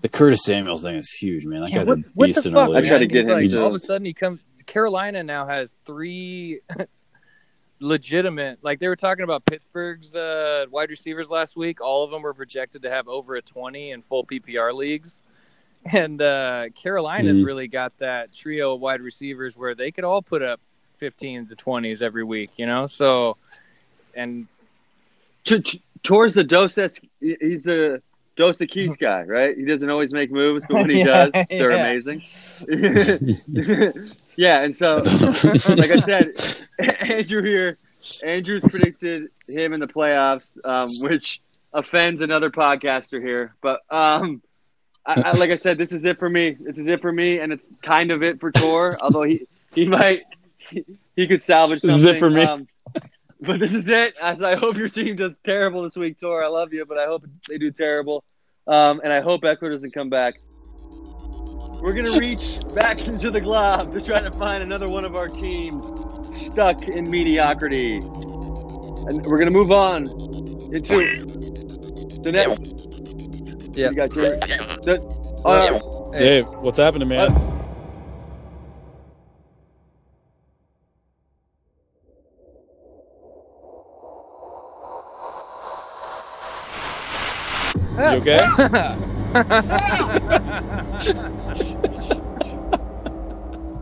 the Curtis Samuel thing is huge, man. That Yeah, guy's what, a what beast the in fuck? our I league. tried to get He's him Like, to- all of a sudden, he comes. Carolina now has three legitimate. Like they were talking about Pittsburgh's uh, wide receivers last week. All of them were projected to have over a twenty in full PPR leagues, and uh, Carolina's Mhm. really got that trio of wide receivers where they could all put up fifteen to twenties every week. You know, so and T- t- the Dos. He's the Dos Equis guy, right? He doesn't always make moves, but when he Yeah, does, they're yeah. amazing. yeah, and so like I said, Andrew here. Andrew's predicted him in the playoffs, um, which offends another podcaster here. But um, I, I, like I said, this is it for me. This is it for me, and it's kind of it for Tor. although he he might he, he could salvage something. This is it for me. Um, but this is it. As I hope your team does terrible this week, Tor. I love you, but I hope they do terrible. Um, and I hope Ekeler doesn't come back. We're going to reach back into the glob to try to find another one of our teams stuck in mediocrity. And we're going to move on into the next. Yeah. You got your. The, uh, Dave, hey. what's happening, man? Uh, You okay?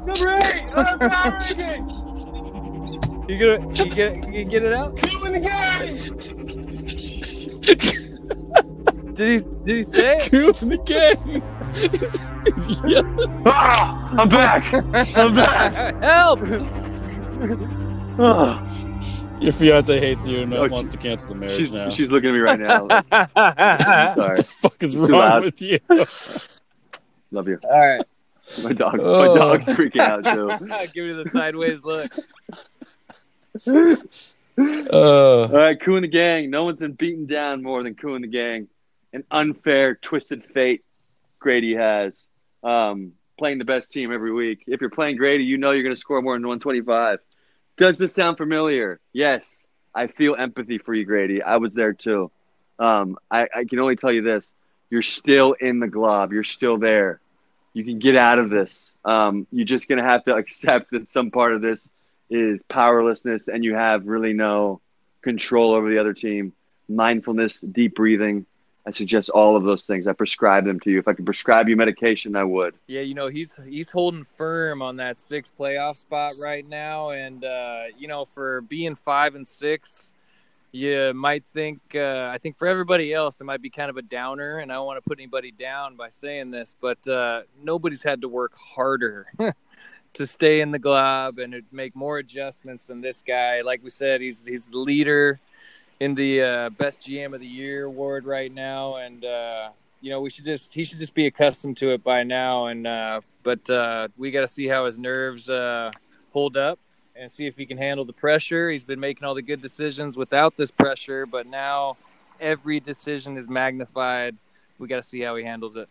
Number eight. You gonna you get you get it out? in the game. Did he did he say it? Coup in the game. He's, he's yelling. Ah, I'm back. I'm back. Help! Ah. Your fiance hates you and Oh, wants to cancel the marriage she's now. she's looking at me right now. Like, sorry. what the fuck is wrong loud. with you? Love you. All right. My dog's Oh. my dog's freaking out too. Give me the sideways look. Uh, All right, Coup in the Gang. No one's been beaten down more than Coup in the Gang. An unfair, twisted fate Grady has. Um, playing the best team every week. If you're playing Grady, you know you're going to score more than 125. Does this sound familiar? Yes. I feel empathy for you, Grady. I was there too. Um, I, I can only tell you this. You're still in the glob. You're still there. You can get out of this. Um, you're just to have to accept that some part of this is powerlessness and you have really no control over the other team. Mindfulness, deep breathing. I suggest all of those things. I prescribe them to you. If I could prescribe you medication, I would. Yeah, you know he's he's holding firm on that six playoff spot right now, and uh, you know for being five and six, you might think uh, I think for everybody else it might be kind of a downer, and I don't want to put anybody down by saying this, but uh, nobody's had to work harder to stay in the glob and make more adjustments than this guy. Like we said, he's he's the leader in the uh, best GM of the year award right now, and uh, you know we should just he should just be accustomed to it by now. And uh, but uh, we got to see how his nerves uh, hold up and see if he can handle the pressure. He's been making all the good decisions without this pressure, but now every decision is magnified. We got to see how he handles it.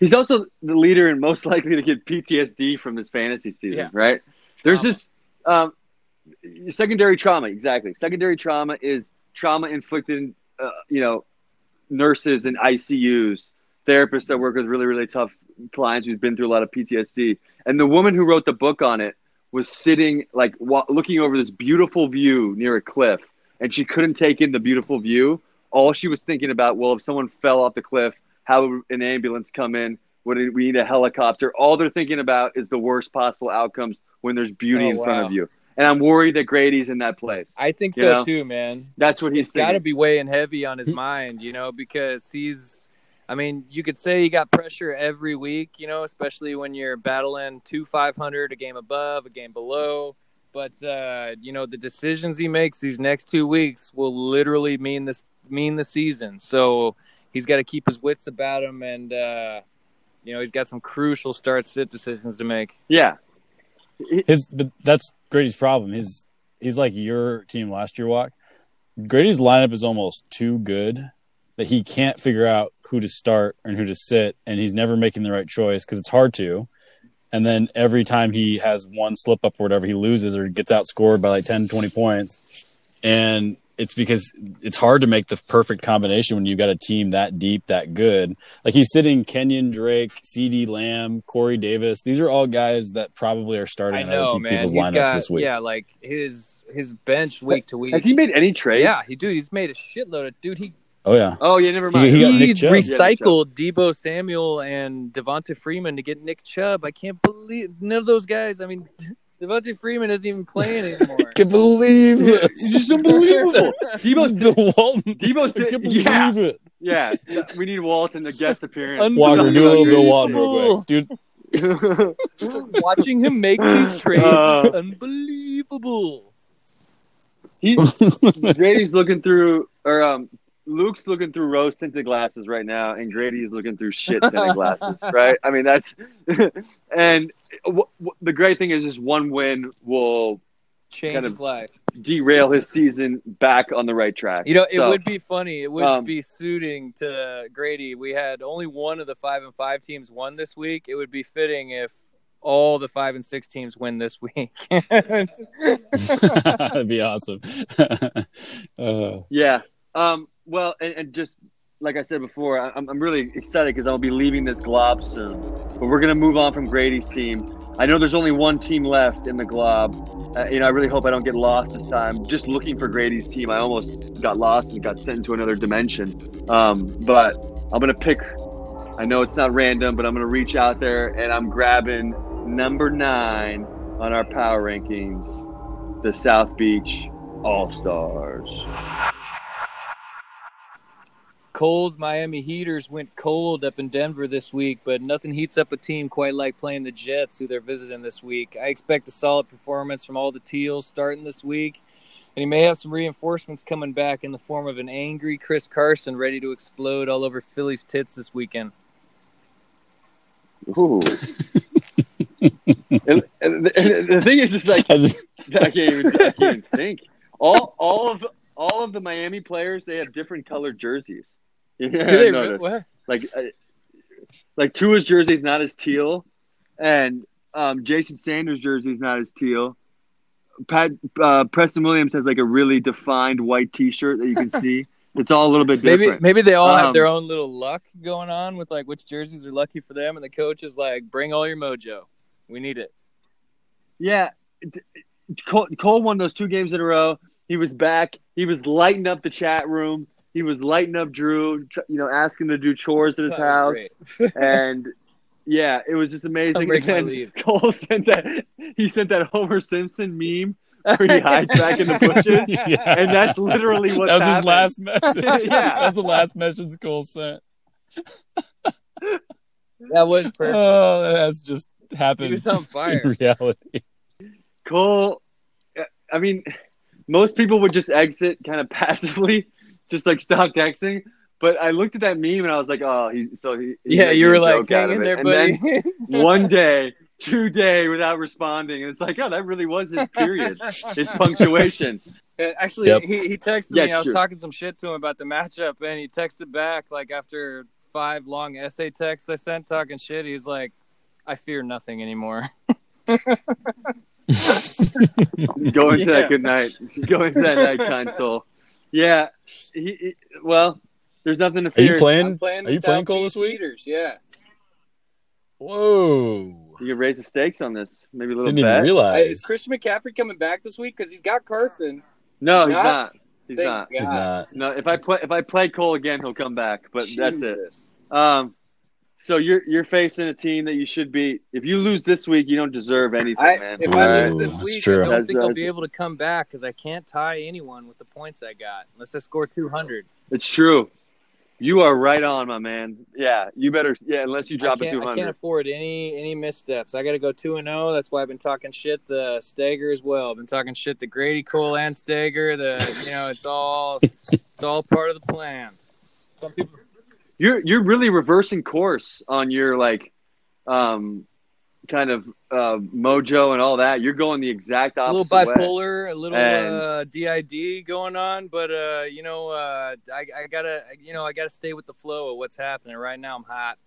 He's also the leader and most likely to get PTSD from this fantasy season, Yeah. right? There's this um, secondary trauma, exactly. Secondary trauma is trauma inflicted, uh, you know, nurses and ICUs, therapists that work with really, really tough clients who've been through a lot of PTSD. And the woman who wrote the book on it was sitting, like, wa- looking over this beautiful view near a cliff, and she couldn't take in the beautiful view. All she was thinking about, well, if someone fell off the cliff, how would an ambulance come in? Would it- we need a helicopter? All they're thinking about is the worst possible outcomes when there's beauty Oh, in front of you. And I'm worried that Grady's in that place. I think so know? too, man. That's what he's it's got to be weighing heavy on his mind, you know, because he's. I mean, you could say he got pressure every week, you know, especially when you're battling two 500, a game above, a game below. But uh, you know, the decisions he makes these next two weeks will literally mean this mean the season. So he's got to keep his wits about him, and uh, you know, he's got some crucial start sit decisions to make. Yeah. His but that's Grady's problem. His he's like your team last year. Walk Grady's lineup is almost too good that he can't figure out who to start and who to sit, and he's never making the right choice because it's hard to. And then every time he has one slip up or whatever, he loses or gets outscored by like 10, 20 points. And it's because it's hard to make the perfect combination when you've got a team that deep, that good. Like he's sitting Kenyan Drake, CeeDee Lamb, Corey Davis. These are all guys that probably are starting I in other know, man. people's He's lineups got this week. yeah, like his his bench week to week. Has he made any trades? Yeah, he dude, he's made a shitload of dude. He Oh yeah. Oh yeah, never mind. he got he Nick Chubb. recycled Deebo Samuel and Devonta Freeman to get Nick Chubb. I can't believe none of those guys. I mean, Devonta Freeman isn't even playing anymore. can believe this. It's just unbelievable. Deebo, Bill Walton. Deebo, I can't believe yeah, it. yeah. We need Walton to guest appearance. Walker, do a little Bill Walton real quick, dude. Watching him make these trades, Uh, is unbelievable. He, Grady's looking through, or um, Luke's looking through rose tinted glasses right now, and Grady's looking through shit tinted glasses, right? I mean, that's, and w- w- the great thing is, just one win will Change kind his life. derail his season back on the right track. You know, it So, would be funny. It would um, be suiting to Grady. We had only one of the five and five teams won this week. It would be fitting if all the five and six teams win this week. That'd be awesome. uh, Yeah. Um, well, and, and just like I said before, I'm, I'm really excited because I'll be leaving this glob soon. But we're gonna move on from Grady's team. I know there's only one team left in the glob. Uh, you know, I really hope I don't get lost this time. Just looking for Grady's team, I almost got lost and got sent into another dimension. Um, but I'm gonna pick. I know it's not random, but I'm gonna reach out there and I'm grabbing number nine on our power rankings, the South Beach All Stars. Cole's Miami Heaters went cold up in Denver this week, but nothing heats up a team quite like playing the Jets, who they're visiting this week. I expect a solid performance from all the Teals starting this week, and he may have some reinforcements coming back in the form of an angry Chris Carson ready to explode all over Philly's tits this weekend. Ooh. and, and the, and the thing is, just like I just I can't even, I can't even think. All all of all of the Miami players, they have different colored jerseys. Yeah, Do I they noticed. really? What? Like, uh, like Tua's jersey is not as teal, and um, Jason Sanders' jersey is not as teal. Pat uh, Preston Williams has like a really defined white T-shirt that you can see. It's all a little bit Maybe different. maybe they all have Um, their own little luck going on with like which jerseys are lucky for them, and the coach is like, "Bring all your mojo, we need it." Yeah, Cole, Cole won those two games in a row. He was back. He was lighting up the chat room. He was lighting up Drew. You know, asking to do chores at his That house, and yeah, it was just amazing. And then. Cole sent that. He sent that Homer Simpson meme where he hides back in the bushes, Yeah. and that's literally what that was his last message. Yeah. That's the last message Cole sent. That was perfect. Oh, that has just happened. He was on fire. In reality. Cole, I mean, most people would just exit kind of passively, just like stop texting. But I looked at that meme and I was like, oh, he's so he. he Yeah, you a were like, joke "Hang in it." there, And buddy." then one day, two day without responding, and it's like, oh, that really was his period, his punctuation. Actually, Yep. he, he texted Yeah, me. it's I was true. talking some shit to him about the matchup, and he texted back like after five long essay texts I sent talking shit. He's like, "I fear nothing anymore." Go into Yeah. that good night. Go into that night console. Yeah. He, he- well, there's nothing to fear. Are fear. you playing? I'm playing Are the you playing Cole Beach this week? Heaters, Yeah. Whoa! You can raise the stakes on this. Maybe a little Didn't even bet. Hey, realize. is Christian McCaffrey coming back this week? Because he's got Carson. No, he's Not? not. He's Thank not. He's not. No, if I play if I play Cole again, he'll come back. But that's it. Um, so you're you're facing a team that you should beat. If you lose this week, you don't deserve anything, I, man. if I lose this week, true. I don't That's- think I'll be able to come back because I can't tie anyone with the points I got unless I score 200. It's true. You are right on, my man. Yeah, you better. Yeah, unless you drop a can't, I can't afford any any missteps. I got to go two and zero. That's why I've been talking shit to Stager as well. I've been talking shit to Grady Cole and Stager. The you know it's all it's all part of the plan. Some people You're you're really reversing course on your like, um, kind of uh, mojo and all that. You're going the exact opposite. a little opposite way. bipolar, a little And- uh, DID going on, but uh, you know uh, I, I gotta you know I gotta stay with the flow of what's happening right now. I'm hot.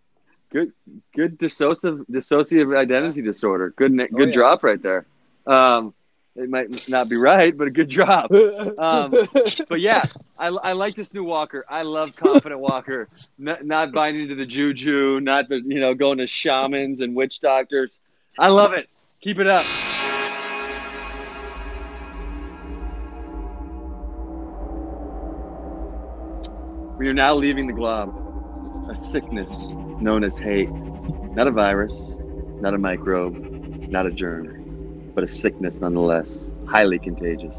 Good, good dissociative dissociative identity disorder. Good, good Oh, yeah. drop right there. Um, it might not be right, but a good job. Um, but yeah, I, I like this new Walker. I love confident Walker. Not, not buying into the juju, not the you know going to shamans and witch doctors. I love it. Keep it up. We are now leaving the glob, a sickness known as hate. Not a virus, not a microbe, not a germ, but a sickness nonetheless, highly contagious,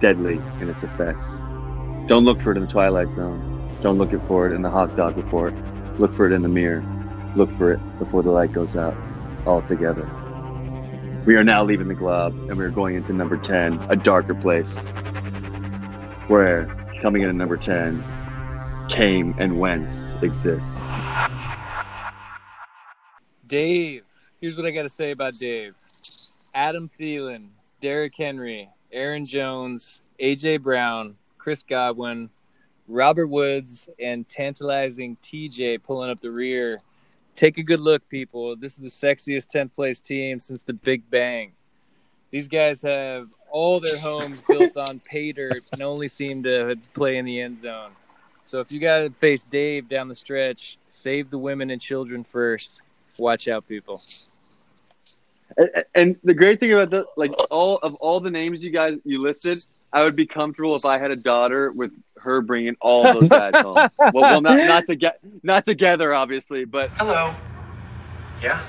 deadly in its effects. Don't look for it in the Twilight Zone. Don't look for it in the hot dog report. Look for it in the mirror. Look for it before the light goes out altogether. We are now leaving the glob and we are going into number 10, a darker place. Where, coming in at number 10, came and whence exists. Dave, here's what I got to say about Dave. Adam Thielen, Derrick Henry, Aaron Jones, AJ Brown, Chris Godwin, Robert Woods, and tantalizing TJ pulling up the rear. Take a good look, people. This is the sexiest 10th place team since the Big Bang. These guys have all their homes built on pay dirt and only seem to play in the end zone. So if you got to face Dave down the stretch, save the women and children first. Watch out, people. And, and the great thing about the like all of all the names you guys you listed, I would be comfortable if I had a daughter with her bringing all those guys home. Well, well not not to get not together, obviously, but Hello. Yeah.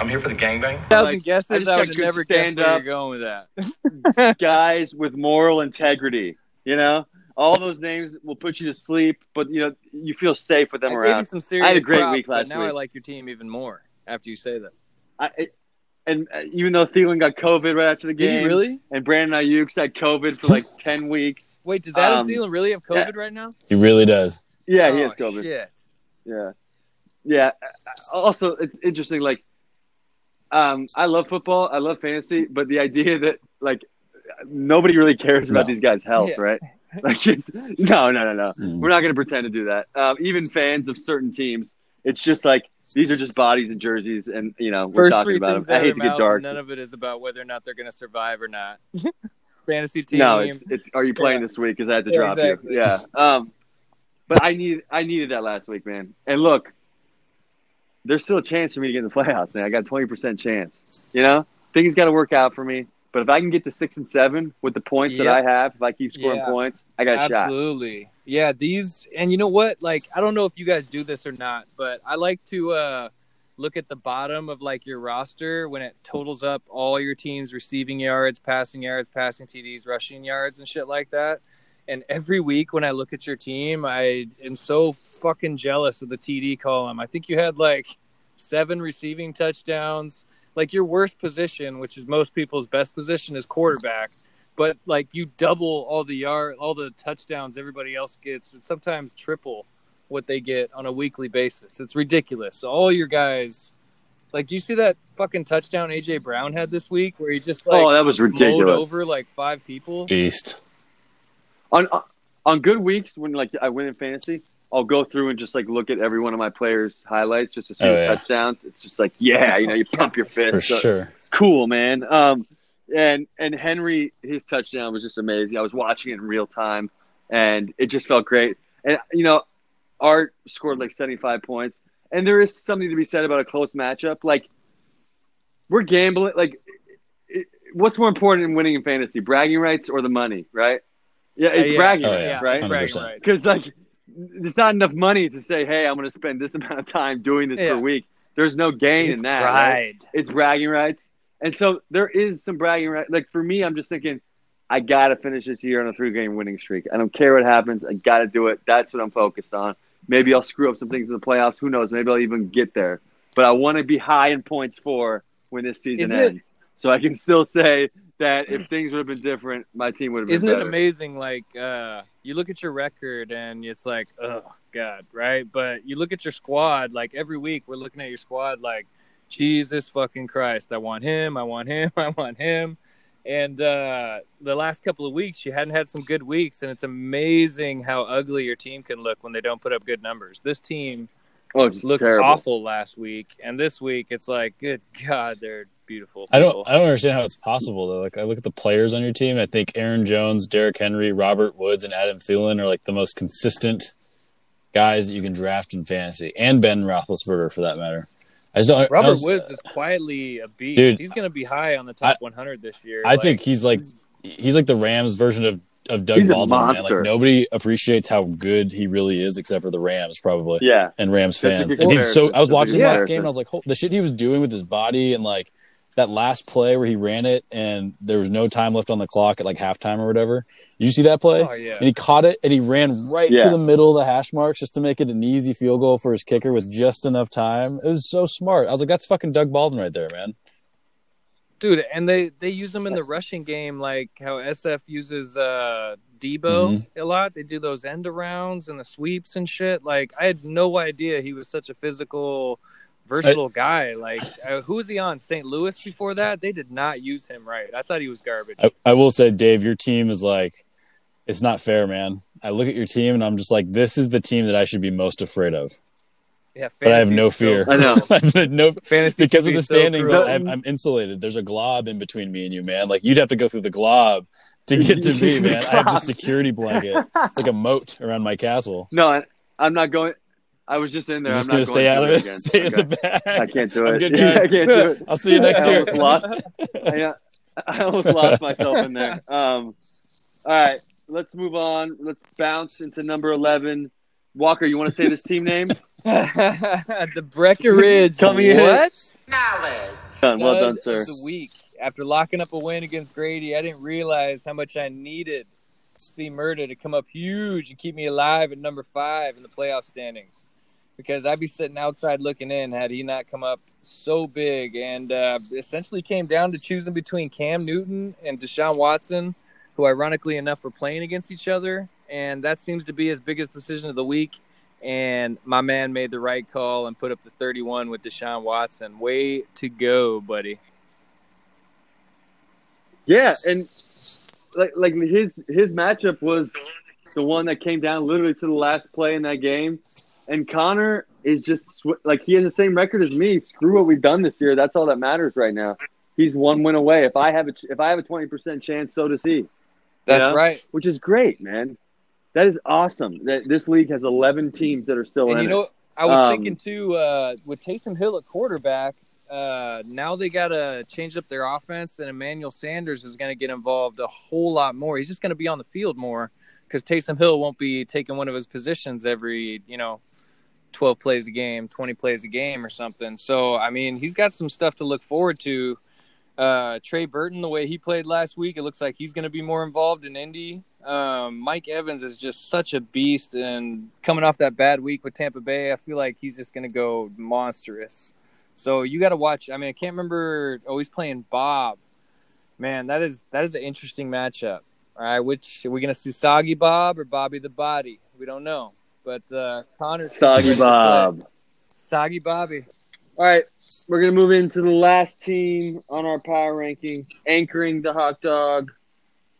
I'm here for the gangbang. Thousand Like, guesses, I I, just would got have good never guessed where stand-up. you're going with that. guys with moral integrity. You know, all those names will put you to sleep, but you know you feel safe with them I gave around. you some serious I had a great props, week last but now week. I like your team even more after you say that. I, it- and uh, even though Thielen got COVID right after the Did he game, really? and Brandon Aiyuk had COVID for like ten weeks. Wait, does Adam Um, Thielen really have COVID right now? He really does. Yeah, he Oh, has COVID. Shit. Yeah, yeah. Also, it's interesting. Like, um, I love football. I love fantasy, but the idea that like nobody really cares about No. these guys' health, Yeah. right? Like, it's no, no, no, no. Mm. We're not going to pretend to do that. Um, even fans of certain teams, it's just like these are just bodies and jerseys, and you know we're First talking about them. I hate your to get dark. none of it is about whether or not they're going to survive or not. Fantasy team. No, it's it's. Are you playing Yeah. this week? Because I had to Yeah, drop exactly. you. Yeah. Um, but I need I needed that last week, man. And look, there's still a chance for me to get in the playoffs, man. I got a twenty percent chance. You know, things got to work out for me. But if I can get to six and seven with the points that I have, if I keep scoring Yeah. points, I got a shot. Absolutely. Yeah, these and you know what? Like I don't know if you guys do this or not, but I like to uh look at the bottom of like your roster when it totals up all your team's receiving yards, passing yards, passing TDs, rushing yards and shit like that. And every week when I look at your team, I am so fucking jealous of the TD column. I think you had like seven receiving touchdowns. Like your worst position, which is most people's best position, is quarterback but like you double all the yard all the touchdowns everybody else gets and sometimes triple what they get on a weekly basis it's ridiculous so all your guys like do you see that fucking touchdown aj brown had this week where he just like Oh, that was ridiculous. over like five people Beast. On on good weeks when like I win in fantasy, I'll go through and just like look at every one of my players' highlights just to see Oh, the yeah. touchdowns. It's just like yeah, you know, you pump your fist. For So- sure. cool, man. Um, and and Henry, his touchdown was just amazing. I was watching it in real time, and it just felt great. And you know, Art scored like seventy five points, and there is something to be said about a close matchup. Like we're gambling. Like, it, what's more important in winning in fantasy, bragging rights or the money? Right? Yeah, it's yeah. bragging Oh, rights, yeah. right? 100%. Because like, there's not enough money to say, hey, I'm going to spend this amount of time doing this per week. There's no gain It's in that. right? It's bragging rights. And so there is some bragging right. Like for me, I'm just thinking, I got to finish this year on a three game winning streak. I don't care what happens. I got to do it. That's what I'm focused on. Maybe I'll screw up some things in the playoffs. Who knows? Maybe I'll even get there. But I want to be high in points for when this season Isn't it- ends. So I can still say that if things would have been different, my team would have been isn't better. it amazing like uh you look at your record and it's like oh god right but you look at your squad like every week we're looking at your squad like jesus fucking christ i want him i want him i want him and uh the last couple of weeks you hadn't had some good weeks and it's amazing how ugly your team can look when they don't put up good numbers this team Oh, looked terrible. awful last week and this week it's like good god they're beautiful I don't. I don't understand how it's possible though. Like I look at the players on your team. I think Aaron Jones, Derrick Henry, Robert Woods, and Adam Thielen are like the most consistent guys that you can draft in fantasy, and Ben Roethlisberger for that matter. I just don't. I Robert was- Woods is quietly a beast. Dude, He's going to be high on the top I- 100 this year. I Like, think he's like he's like the Rams version of of Doug He's Baldwin. Man. monster. Like nobody appreciates how good he really is, except for the Rams, probably. Yeah. and Rams fans. And he's so. I was watching good him last game, and I was like, the shit he was doing with his body, and like that last play where he ran it, and there was no time left on the clock at like halftime or whatever. Did you see that play? Oh, yeah. And he caught it, and he ran right Yeah. to the middle of the hash marks just to make it an easy field goal for his kicker with just enough time. It was so smart. I was like, "That's fucking Doug Baldwin right there, man." dude, and they they use them in the rushing game, like how SF uses uh Deebo Mm-hmm. a lot. They do those end arounds and the sweeps and shit. Like I had no idea he was such a physical, versatile guy. Like uh, who was he on St. Louis before that? They did not use him right. I thought he was garbage. I, I will say, Dave, your team is like, it's not fair, man. I look at your team and I'm just like, this is the team that I should be most afraid of. yeah, But I have fantasy's no so fear. I know. I have no Fantasy because of be the so standings. cruel. I'm, I'm insulated. There's a glob in between me and you, man. Like you'd have to go through the glob to get to me, man. I have the security blanket. It's like a moat around my castle. No, I, I'm not going. I was just in there. You're just I'm not gonna not stay out of it. again. Stay in the Okay. back. I can't do I'm it. good, Yeah. I can't do it. I'll see you next I year. almost lost. I, I almost lost myself in there. Um, all right, let's move on. Let's bounce into number eleven. Walker, you want to say this team name? the Breckenridge. Coming in. what? Done. Well done, sir. of The week after locking up a win against Grady, I didn't realize how much I needed to see Murda to come up huge and keep me alive at number five in the playoff standings. Because I'd be sitting outside looking in had he not come up so big, and uh, essentially came down to choosing between Cam Newton and Deshaun Watson, who ironically enough were playing against each other, and that seems to be his biggest decision of the week. And my man made the right call and put up the 31 with Deshaun Watson. Way to go, buddy. Yeah, and like like his his matchup was the one that came down literally to the last play in that game. And Connor is just like he has the same record as me. Screw what we've done this year. That's all that matters right now. He's one win away. If I have a if I have a twenty percent chance, so does he. You That's know? right. Which is great, man. That is awesome. That this league has eleven teams that are still And in you it. know, I was Um, thinking too uh, with Taysom Hill at quarterback. Uh, now they got to change up their offense, and Emmanuel Sanders is going to get involved a whole lot more. He's just going to be on the field more because Taysom Hill won't be taking one of his positions every, you know, 12 plays a game, 20 plays a game or something. So, I mean, he's got some stuff to look forward to. Uh, Trey Burton, the way he played last week, it looks like he's going to be more involved in Indy. Um, Mike Evans is just such a beast, and coming off that bad week with Tampa Bay, I feel like he's just going to go monstrous. So you got to watch. I mean, I can't remember. Oh, he's playing Bob. Man, that is that is an interesting matchup. All right, which are we going to see Soggy Bob or Bobby the Body? We don't know. But uh, Connor's Soggy Bob. Soggy Bobby. All right, we're gonna move into the last team on our power rankings, anchoring the hot dog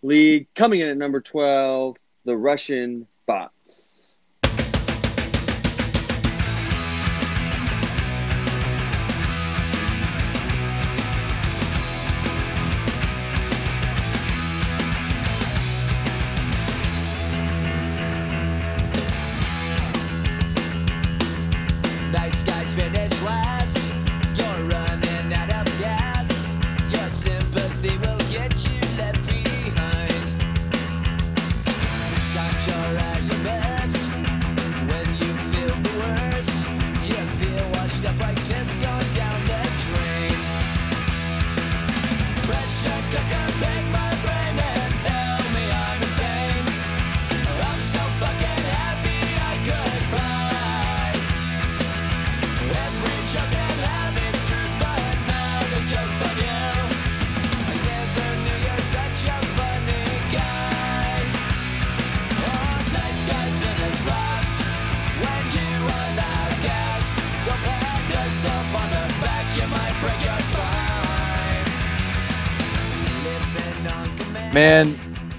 league. Coming in at number twelve, the Russian bots. Man,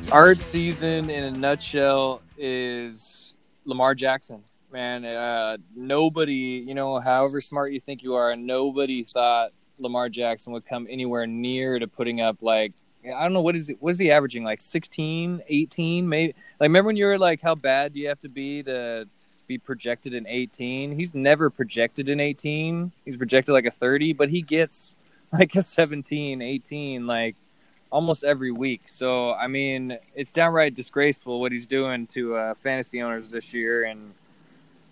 art season in a nutshell is Lamar Jackson. Man, uh, nobody, you know, however smart you think you are, nobody thought Lamar Jackson would come anywhere near to putting up like I don't know what is it, what is he averaging like 16, 18 maybe. Like remember when you were like how bad do you have to be to be projected in 18? He's never projected in 18. He's projected like a 30, but he gets like a 17, 18 like almost every week. So I mean, it's downright disgraceful what he's doing to uh, fantasy owners this year, and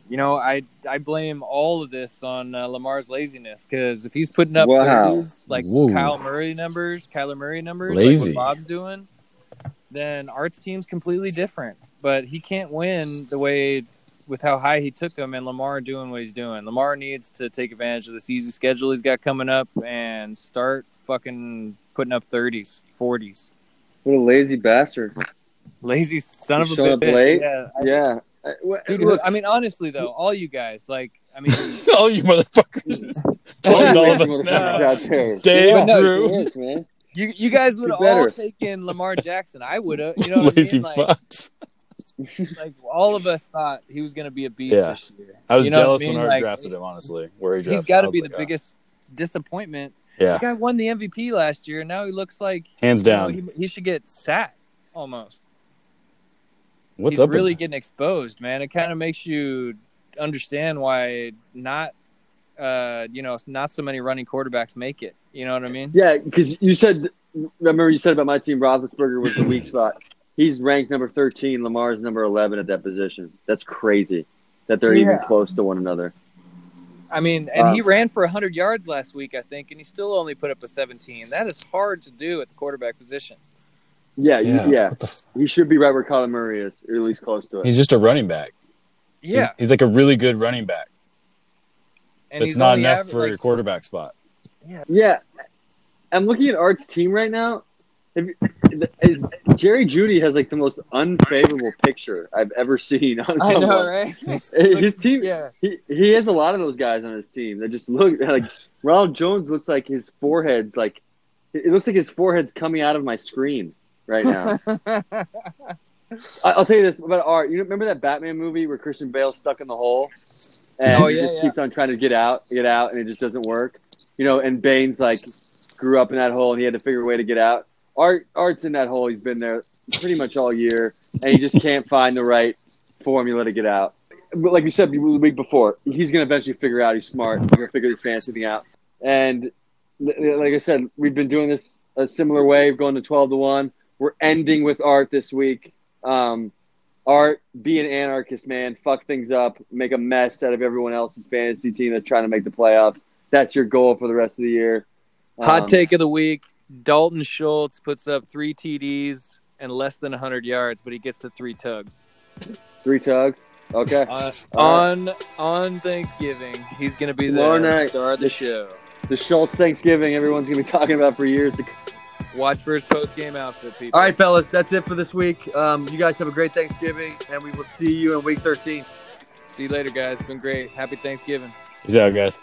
you know, I I blame all of this on uh, Lamar's laziness because if he's putting up Wow. 30s, like Whoa. Kyle Murray numbers, Kyler Murray numbers, Lazy. like what Bob's doing, then Art's team's completely different. But he can't win the way with how high he took him and Lamar doing what he's doing. Lamar needs to take advantage of this easy schedule he's got coming up and start fucking putting up 30s, 40s. What a lazy bastard! Lazy son of a Showing up bitch. late. Yeah. I- Yeah, I- wh- Dude, look, I mean, honestly though, all you guys, like, I mean, All you motherfuckers. all all of us now. out. Dave, But no, Drew. Serious, man. you you guys would have all better. taken Lamar Jackson. I would have. You know Lazy I mean? Like, fucks. like all of us thought he was going to be a beast Yeah. this year. I was You know jealous I when mean? Art Like, drafted him, honestly. Where he drafted He's got to be like, the oh. biggest disappointment. Yeah, The guy won the MVP last year, and now he looks like hands you know, down. he, he should get sacked. almost. What's He's up? with really getting exposed, man. It kind of makes you understand why not, uh, you know, not so many running quarterbacks make it. You know what I mean? Yeah, because you said, remember you said about my team, Roethlisberger was the weak spot. He's ranked number 13. Lamar's number 11 at that position. That's crazy that they're even close to one another. I mean, and he Um, ran for 100 yards last week, I think, and he still only put up a 17. That is hard to do at the quarterback position. Yeah, Yeah, yeah. yeah. f- he should be right where Kyler Murray is, or at least close to it. He's just a running back. He's- Yeah, he's, like a really good running back. and it's not enough aver- for like, your quarterback spot. Yeah, I'm looking at Art's team right now. Have you- Is Jerry Jeudy has like the most unfavorable picture I've ever seen on I someone. know, right? His team, Yeah. he he has a lot of those guys on his team that just look like Ronald Jones looks like his forehead's like it looks like his forehead's coming out of my screen right now. I- I'll tell you this about Art. You remember that Batman movie where Christian Bale stuck in the hole, and Oh, he yeah, just yeah. keeps on trying to get out, get out, and it just doesn't work. You know, and Bane's like grew up in that hole, and he had to figure a way to get out. Art, Art's in that hole. He's been there pretty much all year, and he just can't find the right formula to get out. But like you said the week before, he's going to eventually figure out. He's smart. He's going to figure this fantasy thing out. And like I said, we've been doing this a similar way, going to twelve to one. We're ending with Art this week. Um, Art, be an anarchist, man. Fuck things up. Make a mess out of everyone else's fantasy team that's trying to make the playoffs. That's your goal for the rest of the year. Hot Um, take of the week: Dalton Schultz puts up three TDs and less than 100 yards, but he gets the three tugs. Three tugs. Okay. Uh, All right. on on Thanksgiving, he's going to be Tomorrow the night, star of the the- show. The Schultz Thanksgiving, everyone's going to be talking about for years to Watch for his post game outfit, people. All right, fellas, that's it for this week. Um, you guys have a great Thanksgiving, and we will see you in week 13. See you later, guys. It's been great. Happy Thanksgiving. Peace out, guys.